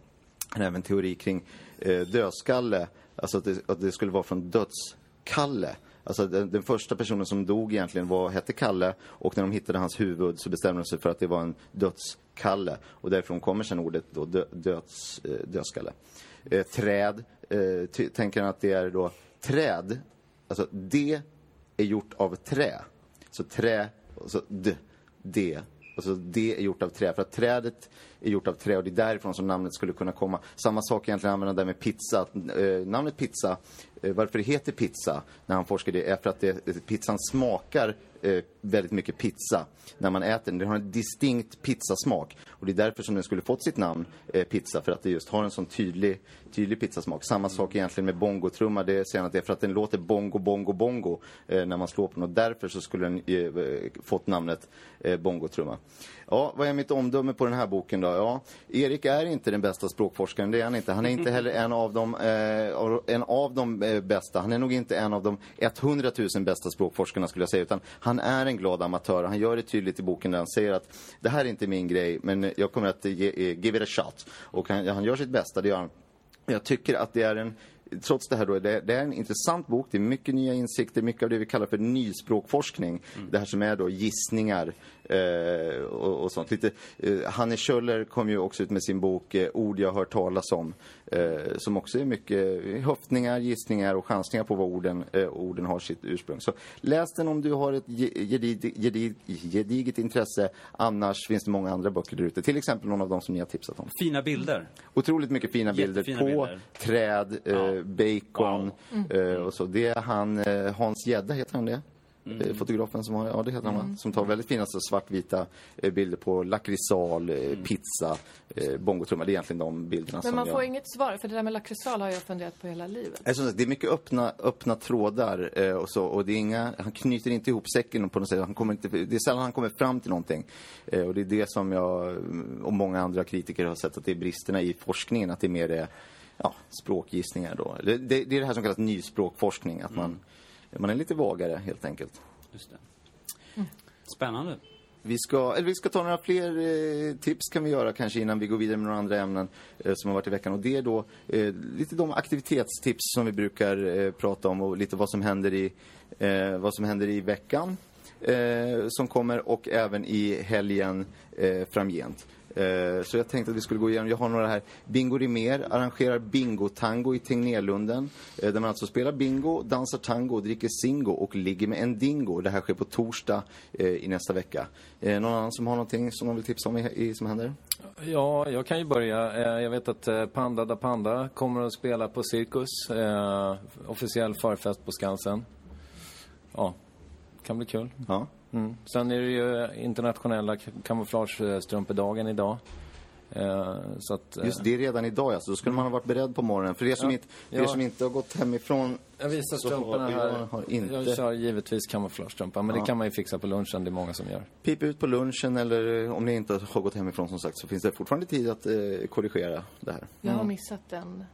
Han har även teori kring eh, dödskalle, alltså att det, att det skulle vara från dödskalle. Alltså den, den första personen som dog egentligen var, hette Kalle och när de hittade hans huvud så bestämde de sig för att det var en dödskalle. Och därifrån kommer sen ordet då dö, döds, eh, dödskalle. Eh, träd, eh, ty, tänker han att det är då träd, alltså det är gjort av trä. Så trä, och så d, det. Alltså det är gjort av trä. För att trädet är gjort av trä och det är därifrån som namnet skulle kunna komma. Samma sak egentligen använda där med pizza. Eh, namnet pizza, eh, varför det heter pizza när han forskar det är för att det, eh, pizzan smakar eh, väldigt mycket pizza när man äter den. Den har en distinkt pizzasmak. Och det är därför som den skulle fått sitt namn, eh, pizza, för att det just har en sån tydlig, tydlig pizzasmak. Samma sak egentligen med bongotrumma. Det säger han att det är för att den låter bongo, bongo, bongo eh, när man slår på den. Och därför så skulle den eh, fått namnet eh, bongotrumma. Ja, vad är mitt omdöme på den här boken då? Ja, Erik är inte den bästa språkforskaren, det är han inte. Han är inte heller en av de, eh, en av de eh, bästa. Han är nog inte en av de 100 000 bästa språkforskarna skulle jag säga, utan han är en glad amatör. Han gör det tydligt i boken där han säger att det här är inte min grej, men jag kommer att ge, eh, give it a shot. Och han, han gör sitt bästa, det gör han. Jag tycker att det är en trots det här då, det, är en intressant bok. Det är mycket nya insikter, mycket av det vi kallar för nyspråkforskning. Det här som är då gissningar eh, och, och sånt. Lite, eh, Hanne Kjöller kom ju också ut med sin bok eh, Ord jag hört talas om. Som också är mycket höftningar, gissningar och chansningar på vad orden, orden har sitt ursprung. Så läs den om du har ett ge- gedig, gedig, gediget intresse. Annars finns det många andra böcker där ute. Till exempel någon av dem som ni har tipsat om. Fina bilder. Otroligt mycket fina bilder Jättefina på bilder. träd, Ja. bacon Wow. och så. Det är han, Hans Gedda, heter han det? Mm. Eh, Fotografen som har, ja det heter han va? Som tar väldigt fina så svartvita eh, bilder på lakritsal, eh, Mm. pizza, bongotrumma. Det är egentligen de bilderna Men som man jag... får inget svar, för det där med lakritsal har jag funderat på hela livet. Sagt, Det är mycket öppna, öppna trådar och så. Och det är inga, han knyter inte ihop säcken på något sätt. Han kommer inte, det är sällan han kommer fram till någonting. Och det är det som jag mm, och många andra kritiker har sett att det är bristerna i forskningen. Att det är mer är, ja, språkgissningar då. Det, det, det är det här som kallas nyspråkforskning. Att man, man är lite vagare helt enkelt. Just det. Spännande. Vi ska, eller vi ska ta några fler eh, tips kan vi göra kanske innan vi går vidare med några andra ämnen eh, som har varit i veckan. Och det är då eh, lite de aktivitetstips som vi brukar eh, prata om och lite vad som händer i, eh, vad som händer i veckan eh, som kommer och även i helgen framgent. Eh, Så jag tänkte att vi skulle gå igenom, jag har några här. Bingo Rimér arrangerar bingo-tango i Tegnérlunden. eh, Där man alltså spelar bingo, dansar tango, dricker singo och ligger med en dingo. Det här sker på torsdag eh, i nästa vecka. Någon annan som har någonting som de vill tipsa om i, i, som händer? Ja, jag kan ju börja. Jag vet att Panda da Panda kommer att spela på Cirkus. Officiell förfest på Skansen. Ja, kan bli kul. Ja. Mm. Sen är det ju internationella kamouflagestrumpedagen idag. Eh, så att, eh, Just det, är redan idag alltså. Då skulle man ha varit beredd på morgonen. För er som, Ja. inte, för er som inte har gått hemifrån Jag visar strumporna här. inte- Jag kör givetvis kamouflagestrumpa, men Ja. det kan man ju fixa på lunchen. Det är många som gör. Pip ut på lunchen eller eh, om ni inte har gått hemifrån som sagt så finns det fortfarande tid att eh, korrigera det här. Jag har missat den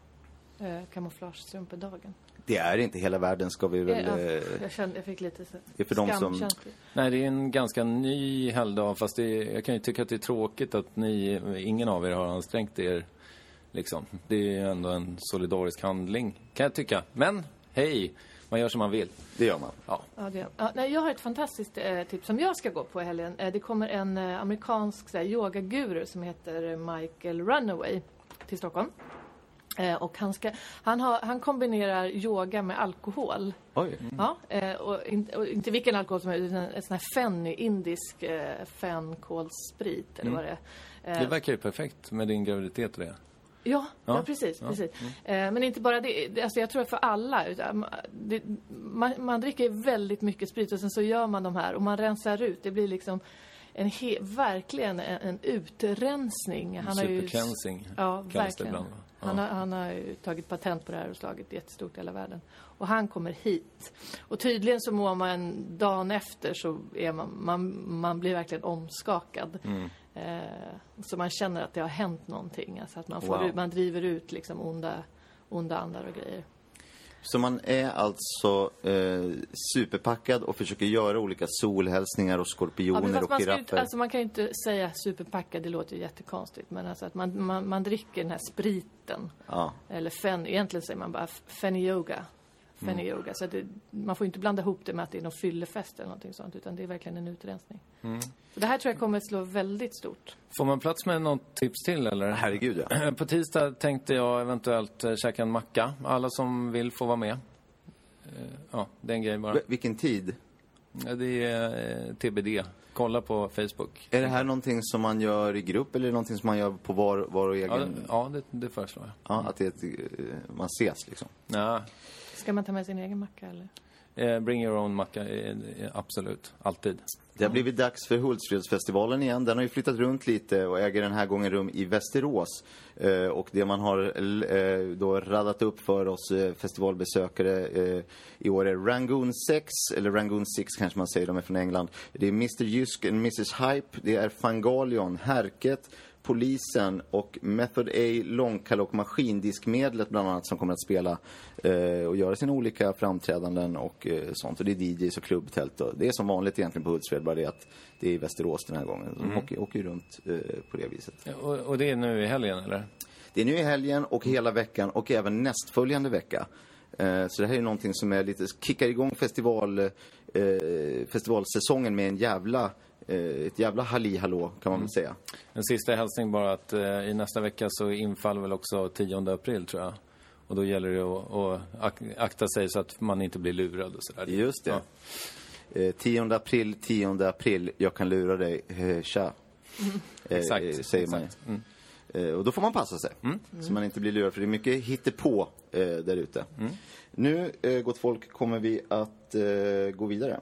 eh, kamouflagestrumpedagen. Det är inte hela världen ska vi väl... Ja, Eh, jag, kände, jag fick lite det är för de som-. Nej, det är en ganska ny helgdag, fast det är, jag kan ju tycka att det är tråkigt att ni, ingen av er har ansträngt er. Liksom. Det är ju ändå en solidarisk handling, kan jag tycka. Men, hej, man gör som man vill. det gör man. Ja. Ja, det, ja, nej, jag har ett fantastiskt eh, tips som jag ska gå på i helgen. Eh, det kommer en eh, amerikansk så här, yogaguru som heter Michael Runaway till Stockholm. Eh, och han, ska, han, har, han kombinerar yoga med alkohol. Oj. Ja, eh, och, in, och inte vilken alkohol som helst, utan en sån här fenny, indisk eh, fenkolsprit eller vad det är. Eh, Det verkar ju perfekt med din graviditet och det. Ja, ja, Ja, precis. ja, precis. Eh, men inte bara det. Alltså jag tror för alla. Det, man, man dricker väldigt mycket sprit och sen så gör man de här och man rensar ut. Det blir liksom en he, verkligen en, en utrensning. Han har ju, ja, verkligen. Han, Ja. har, han har tagit patent på det här och slagit jättestort i hela världen. Och han kommer hit. Och tydligen så mår man dagen efter så är man, man, man blir verkligen omskakad. Mm. Eh, så man känner att det har hänt någonting. Alltså att man, får Wow. ut, man driver ut liksom onda, onda andar och grejer. Så man är alltså eh, superpackad och försöker göra olika solhälsningar och Ja, skorpioner fast och giraffer. alltså man kan ju inte säga superpackad, det låter ju jättekonstigt. Men alltså att man, man, man dricker den här spriten. Ja. Eller fen, egentligen säger man bara fenioga. Mm. Fenioga. Så att det, man får inte blanda ihop det med att det är någon fyllefest eller någonting sånt. Utan det är verkligen en utrensning. Mm. Så det här tror jag kommer att slå väldigt stort. Får man plats med något tips till eller? Herregud ja. På tisdag tänkte jag eventuellt eh, käka en macka. Alla som vill får vara med. Eh, Ja, det är en grej bara. Vilken tid? Ja, Det är eh, TBD. Kolla på Facebook. Är det här någonting som man gör i grupp eller är det någonting som man gör på var, var och egen... Ja, ja det, det föreslår jag. Ja, att det är ett, man ses liksom. Ja, Ska man ta med sin egen macka eller? eh, bring your own macka, eh, eh, absolut. Alltid. Det har blivit dags för Hultsfredsfestivalen igen. Den har ju flyttat runt lite och äger den här gången rum i Västerås. Eh, och det man har eh, då radat upp för oss eh, festivalbesökare eh, i år är Rangoon 6, eller Rangoon 6 kanske man säger, de är från England. Det är Mr Jysk and Mrs Hype, det är Fangalion, Härket, Polisen och Method A långkalock maskindiskmedlet bland annat som kommer att spela eh, och göra sina olika framträdanden och eh, sånt. Och det är DJs och klubbtält. Och det är som vanligt egentligen på Hultsfred, bara det att det är i Västerås den här gången. De åker, åker ju runt eh, på det viset. Och, och det är nu i helgen eller? Det är nu i helgen och hela veckan och även nästföljande vecka. Eh, Så det här är någonting som är lite, kickar igång festival, eh, festivalsäsongen med en jävla, ett jävla halli hallå kan man väl säga. En sista hälsning bara att eh, i nästa vecka så infaller väl också 10 april tror jag. Och då gäller det att, att ak- akta sig så att man inte blir lurad och sådär. Just det. Ja. Eh, 10 april, 10 april, jag kan lura dig, eh, tja. Eh, Exakt, eh, säger man. exakt. Mm. Eh, och då får man passa sig, så man inte blir lurad, för det är mycket hittepå eh, där ute. Nu, eh, gott folk, kommer vi att eh, gå vidare.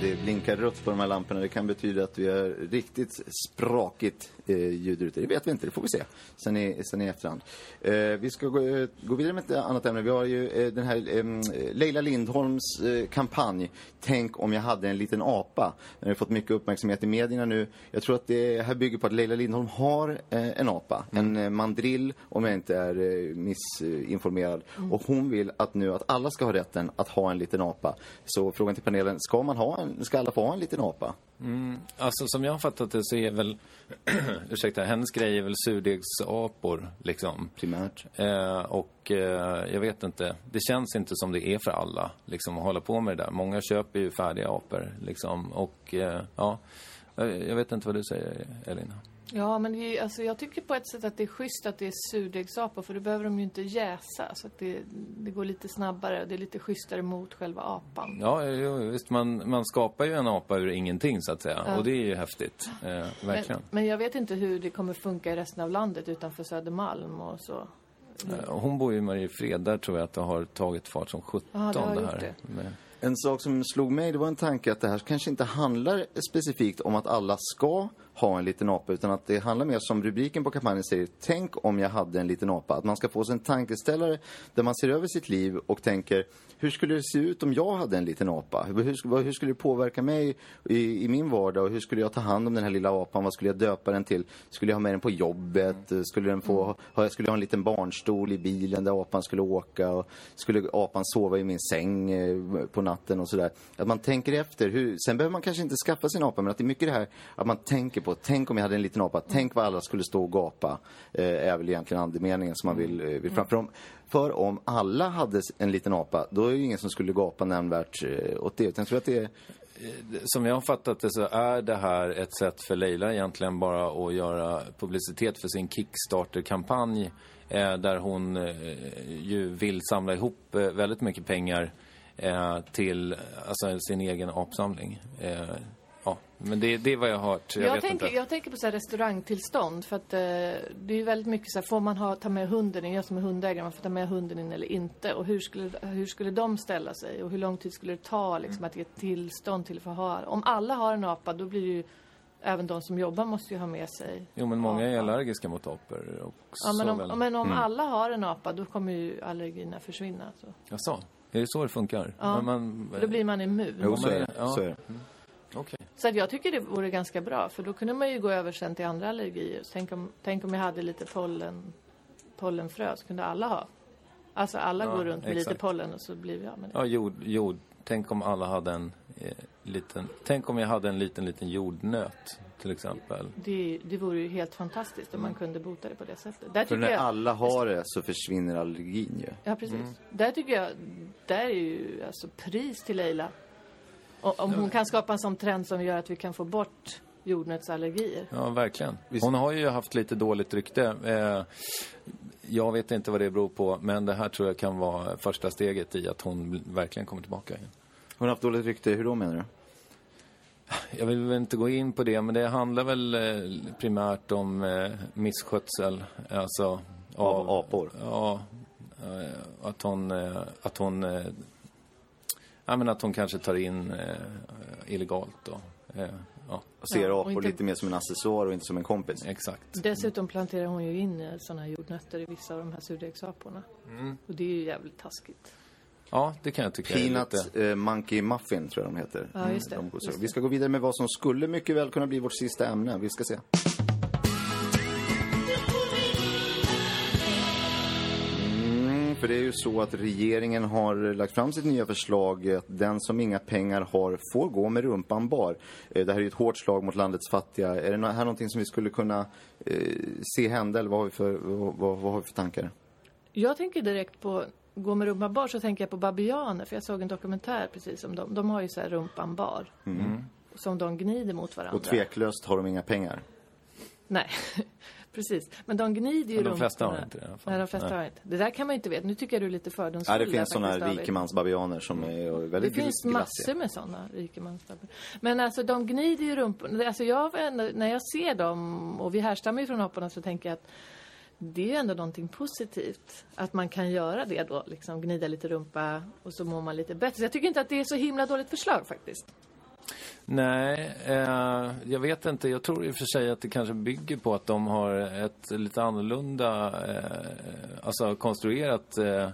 Det blinkar rött på de här lamporna. Det kan betyda att vi har riktigt sprakigt eh, ljud ute. Det vet vi inte, det får vi se sen i, sen i efterhand. Eh, vi ska gå, eh, gå vidare med ett annat ämne. Vi har ju eh, den här eh, Leila Lindholms eh, kampanj Tänk om jag hade en liten apa. Den har fått mycket uppmärksamhet i medierna nu. Jag tror att det här bygger på att Leila Lindholm har eh, en apa. En eh, mandrill, om jag inte är missinformerad. Och hon vill att nu att alla ska ha rätten att ha en liten apa. Så frågan till panelen, ska man ha en, ska alla få ha en liten apa? Alltså som jag har fattat det så är väl, ursäkta, hennes grej är väl surdegsapor liksom. Primärt. Eh, och eh, jag vet inte, det känns inte som det är för alla liksom att hålla på med det där. Många köper ju färdiga apor liksom och eh, ja, jag jag vet inte vad du säger Elina. Ja, men det alltså, jag tycker på ett sätt att det är schysst att det är surdegsapor för då behöver de ju inte jäsa så att det, det går lite snabbare och det är lite schysstare mot själva apan. Ja, jo, visst man, man skapar ju en apa ur ingenting så att säga Ja. och det är ju häftigt, eh, verkligen. Men, men jag vet inte hur det kommer funka i resten av landet utanför Södermalm och så. Eh, Hon bor ju i Mariefred, där tror jag att det har tagit fart som 17 Ja, det har det gjort här. det. Med- En sak som slog mig, det var en tanke att det här kanske inte handlar specifikt om att alla ska ha en liten apa, utan att det handlar mer som rubriken på kampanjen säger, tänk om jag hade en liten apa. Att man ska få sig en tankeställare där man ser över sitt liv och tänker, hur skulle det se ut om jag hade en liten apa? Hur, hur, skulle det påverka mig i, i min vardag? Och hur skulle jag ta hand om den här lilla apan? Vad skulle jag döpa den till? Skulle jag ha med den på jobbet? Skulle, den få, ha, skulle jag ha en liten barnstol i bilen där apan skulle åka? Och skulle apan sova i min säng eh, på natten och sådär? Att man tänker efter. Hur, sen behöver man kanske inte skaffa sin apa, men att det är mycket det här att man tänker på, tänk om jag hade en liten apa, tänk vad alla skulle stå och gapa. Eh, är väl egentligen andemeningen som man vill, eh, vill fram. För om, för om alla hade en liten apa, då är det ju ingen som skulle gapa nämnvärt eh, åt det. Utan jag tror att det är Som jag har fattat det så är det här ett sätt för Leila egentligen bara att göra publicitet för sin Kickstarter-kampanj eh, där hon eh, ju vill samla ihop eh, väldigt mycket pengar eh, till alltså, sin egen apsamling. Men det, det är vad jag har hört. Jag, Jag, vet tänker, inte. jag tänker på så här restaurangtillstånd för att eh, det är ju väldigt mycket så här, får man ha, ta med hunden in? Jag som är hundägare, man får ta med hunden in eller inte? Och hur skulle, hur skulle de ställa sig? Och hur lång tid skulle det ta liksom, att ge tillstånd till att få ha? Om alla har en apa, då blir det ju Även de som jobbar måste ju ha med sig Jo, men många är apa. allergiska mot apor också Ja, men väl? om, men om alla har en apa, då kommer ju allergierna försvinna. Så. Jaså? Är det så det funkar? Ja. Men man, Då blir man immun. Jo, så är det. Ja. Så är det. Okej. Så att jag tycker det vore ganska bra, för då kunde man ju gå över sen till andra allergier. Tänk om, tänk om jag hade lite pollen, pollenfrö, så kunde alla ha. Alltså alla Ja, går runt med lite exakt. pollen och så blir vi av med det. Ja, jord, jord. Tänk om alla hade en eh, liten... Tänk om jag hade en liten, liten jordnöt, till exempel. Det, det vore ju helt fantastiskt om man kunde bota det på det sättet. Där För när jag, alla har det så försvinner allergin ju. Ja, precis. Där tycker jag, där är ju alltså pris till Leila. Och, om hon kan skapa en sån trend som gör att vi kan få bort jordnötsallergier. Ja, verkligen. Hon har ju haft lite dåligt rykte. Eh, jag vet inte vad det beror på, men det här tror jag kan vara första steget i att hon verkligen kommer tillbaka igen. Hon har haft dåligt rykte, hur då menar du? Jag vill väl inte gå in på det, men det handlar väl eh, primärt om eh, misskötsel. Alltså, Av apor? Ja, att hon... Att hon ja, men att hon kanske tar in eh, illegalt då. Eh, ja, Och ser Ja, och apor inte- lite mer som en accessoar och inte som en kompis. exakt. Dessutom planterar hon ju in såna här jordnötter i vissa av de här surdegsaporna. Och det är ju jävligt taskigt. Ja, det kan jag tycka Peanut lite... eh, Monkey Muffin tror jag de heter. Ja, just det. De. Just det. Vi ska gå vidare med vad som skulle mycket väl kunna bli vårt sista ämne. Vi ska se. För det är ju så att regeringen har lagt fram sitt nya förslag att den som inga pengar har får gå med rumpan bar. Eh, Det här är ju ett hårt slag mot landets fattiga. Är det här någonting som vi skulle kunna eh, se hända eller vad har vi för, vad, vad, har vi för tankar? Jag tänker direkt på Gå med rumpan bar så tänker jag på babianer för jag såg en dokumentär precis om dem. De har ju så här rumpan bar. Som de gnider mot varandra. Och tveklöst har de inga pengar. Nej, precis. Men de gnider ju Men de rumporna. flesta har inte det i alla fall. Nej, de flesta Nej. har inte. Det där kan man ju inte veta. Nu tycker jag du är lite fördomsfull Ja, det finns sådana rikemansbabianer som är väldigt Det finns massor med sådana rikemansbabianer. Men alltså de gnider ju rumpan. Alltså jag, när jag ser dem, och vi härstammar ju från hopparna, så tänker jag att det är ju ändå någonting positivt. Att man kan göra det då, liksom gnida lite rumpa och så mår man lite bättre. Så jag tycker inte att det är så himla dåligt förslag faktiskt. Nej, eh, jag vet inte. Jag tror i och för sig att det kanske bygger på att de har ett lite annorlunda, eh, alltså konstruerat eh,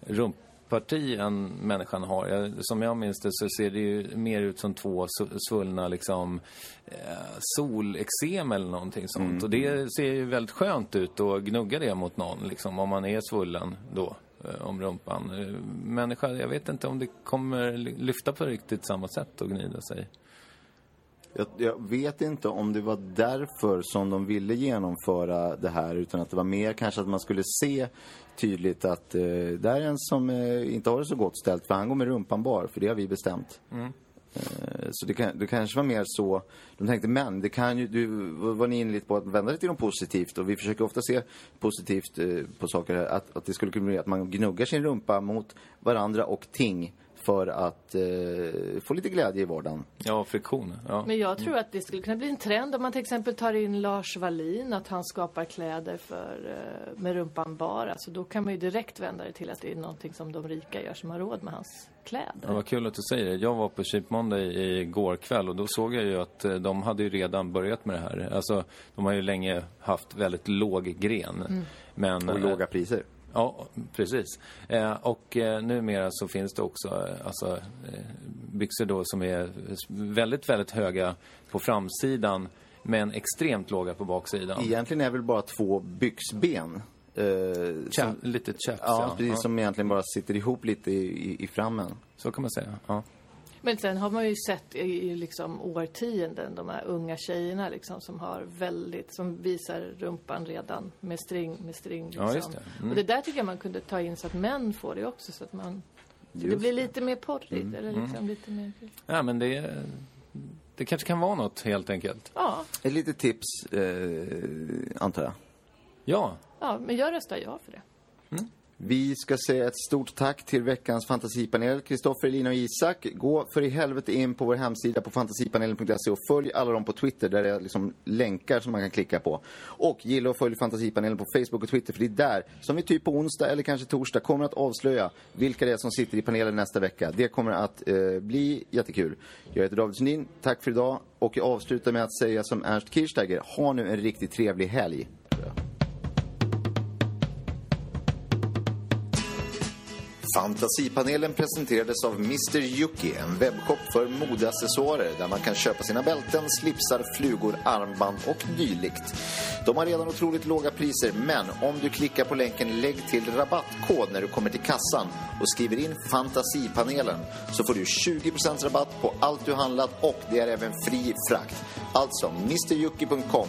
rumpparti än människan har. Jag, som jag minns det så ser det ju mer ut som två svullna liksom eh, solexem eller någonting sånt. Och det ser ju väldigt skönt ut att gnugga det mot någon liksom om man är svullen då eh, om rumpan. Eh, Människa, jag vet inte om det kommer ly- lyfta på riktigt samma sätt och gnida sig. Jag, jag vet inte om det var därför som de ville genomföra det här utan att det var mer kanske att man skulle se tydligt att eh, det här är en som eh, inte har det så gott ställt för han går med rumpan bar, för det har vi bestämt. Eh, så det, kan, det kanske var mer så de tänkte, men det kan ju, du var ni inne lite på att vända det till något positivt och vi försöker ofta se positivt eh, på saker, här, att, att det skulle kunna bli att man gnuggar sin rumpa mot varandra och ting för att eh, få lite glädje i vardagen. Ja, friktion. Ja. Men jag tror att det skulle kunna bli en trend om man till exempel tar in Lars Wallin, att han skapar kläder för, eh, med rumpan bar. Alltså då kan man ju direkt vända det till att det är någonting som de rika gör som har råd med hans kläder. Ja, vad kul att du säger det. Jag var på Cheap Monday igår kväll och då såg jag ju att eh, de hade ju redan börjat med det här. Alltså, de har ju länge haft väldigt låg gren. Men, Och eh, låga priser. Ja, precis. Eh, och eh, numera så finns det också eh, alltså, eh, byxor då som är väldigt, väldigt höga på framsidan men extremt låga på baksidan. Egentligen är väl bara två byxben. Eh, Cha- som, Litet chaps, ja, precis. Ja. Som egentligen bara sitter ihop lite i, i, i frammen. Så kan man säga. Ja. Men sen har man ju sett i, i liksom årtionden de här unga tjejerna liksom som har väldigt, som visar rumpan redan med string, med string liksom. Ja, just det. Mm. Och det där tycker jag man kunde ta in så att män får det också så att man, så det blir lite mer porrigt eller liksom lite mer, ja, men det, det kanske kan vara något helt enkelt. ja, Ett litet tips, eh, antar jag. Ja, ja, men jag röstar ja för det. Vi ska säga ett stort tack till veckans fantasipanel. Kristoffer, Elina och Isak. Gå för i helvete in på vår hemsida på fantasipanelen.se och följ alla dem på Twitter där det är liksom länkar som man kan klicka på. Och gilla och följ Fantasipanelen på Facebook och Twitter för det är där som vi typ på onsdag eller kanske torsdag kommer att avslöja vilka det är som sitter i panelen nästa vecka. Det kommer att eh, bli jättekul. Jag heter David Sundin. Tack för idag. Och jag avslutar med att säga som Ernst Kirchsteiger. Ha nu en riktigt trevlig helg. Fantasipanelen presenterades av Mr Yuki, en webbshop för modeaccessoarer där man kan köpa sina bälten, slipsar, flugor, armband och dylikt. De har redan otroligt låga priser, men om du klickar på länken Lägg till rabattkod när du kommer till kassan och skriver in Fantasipanelen så får du 20% rabatt på allt du handlat och det är även fri frakt. Alltså mryuki.com,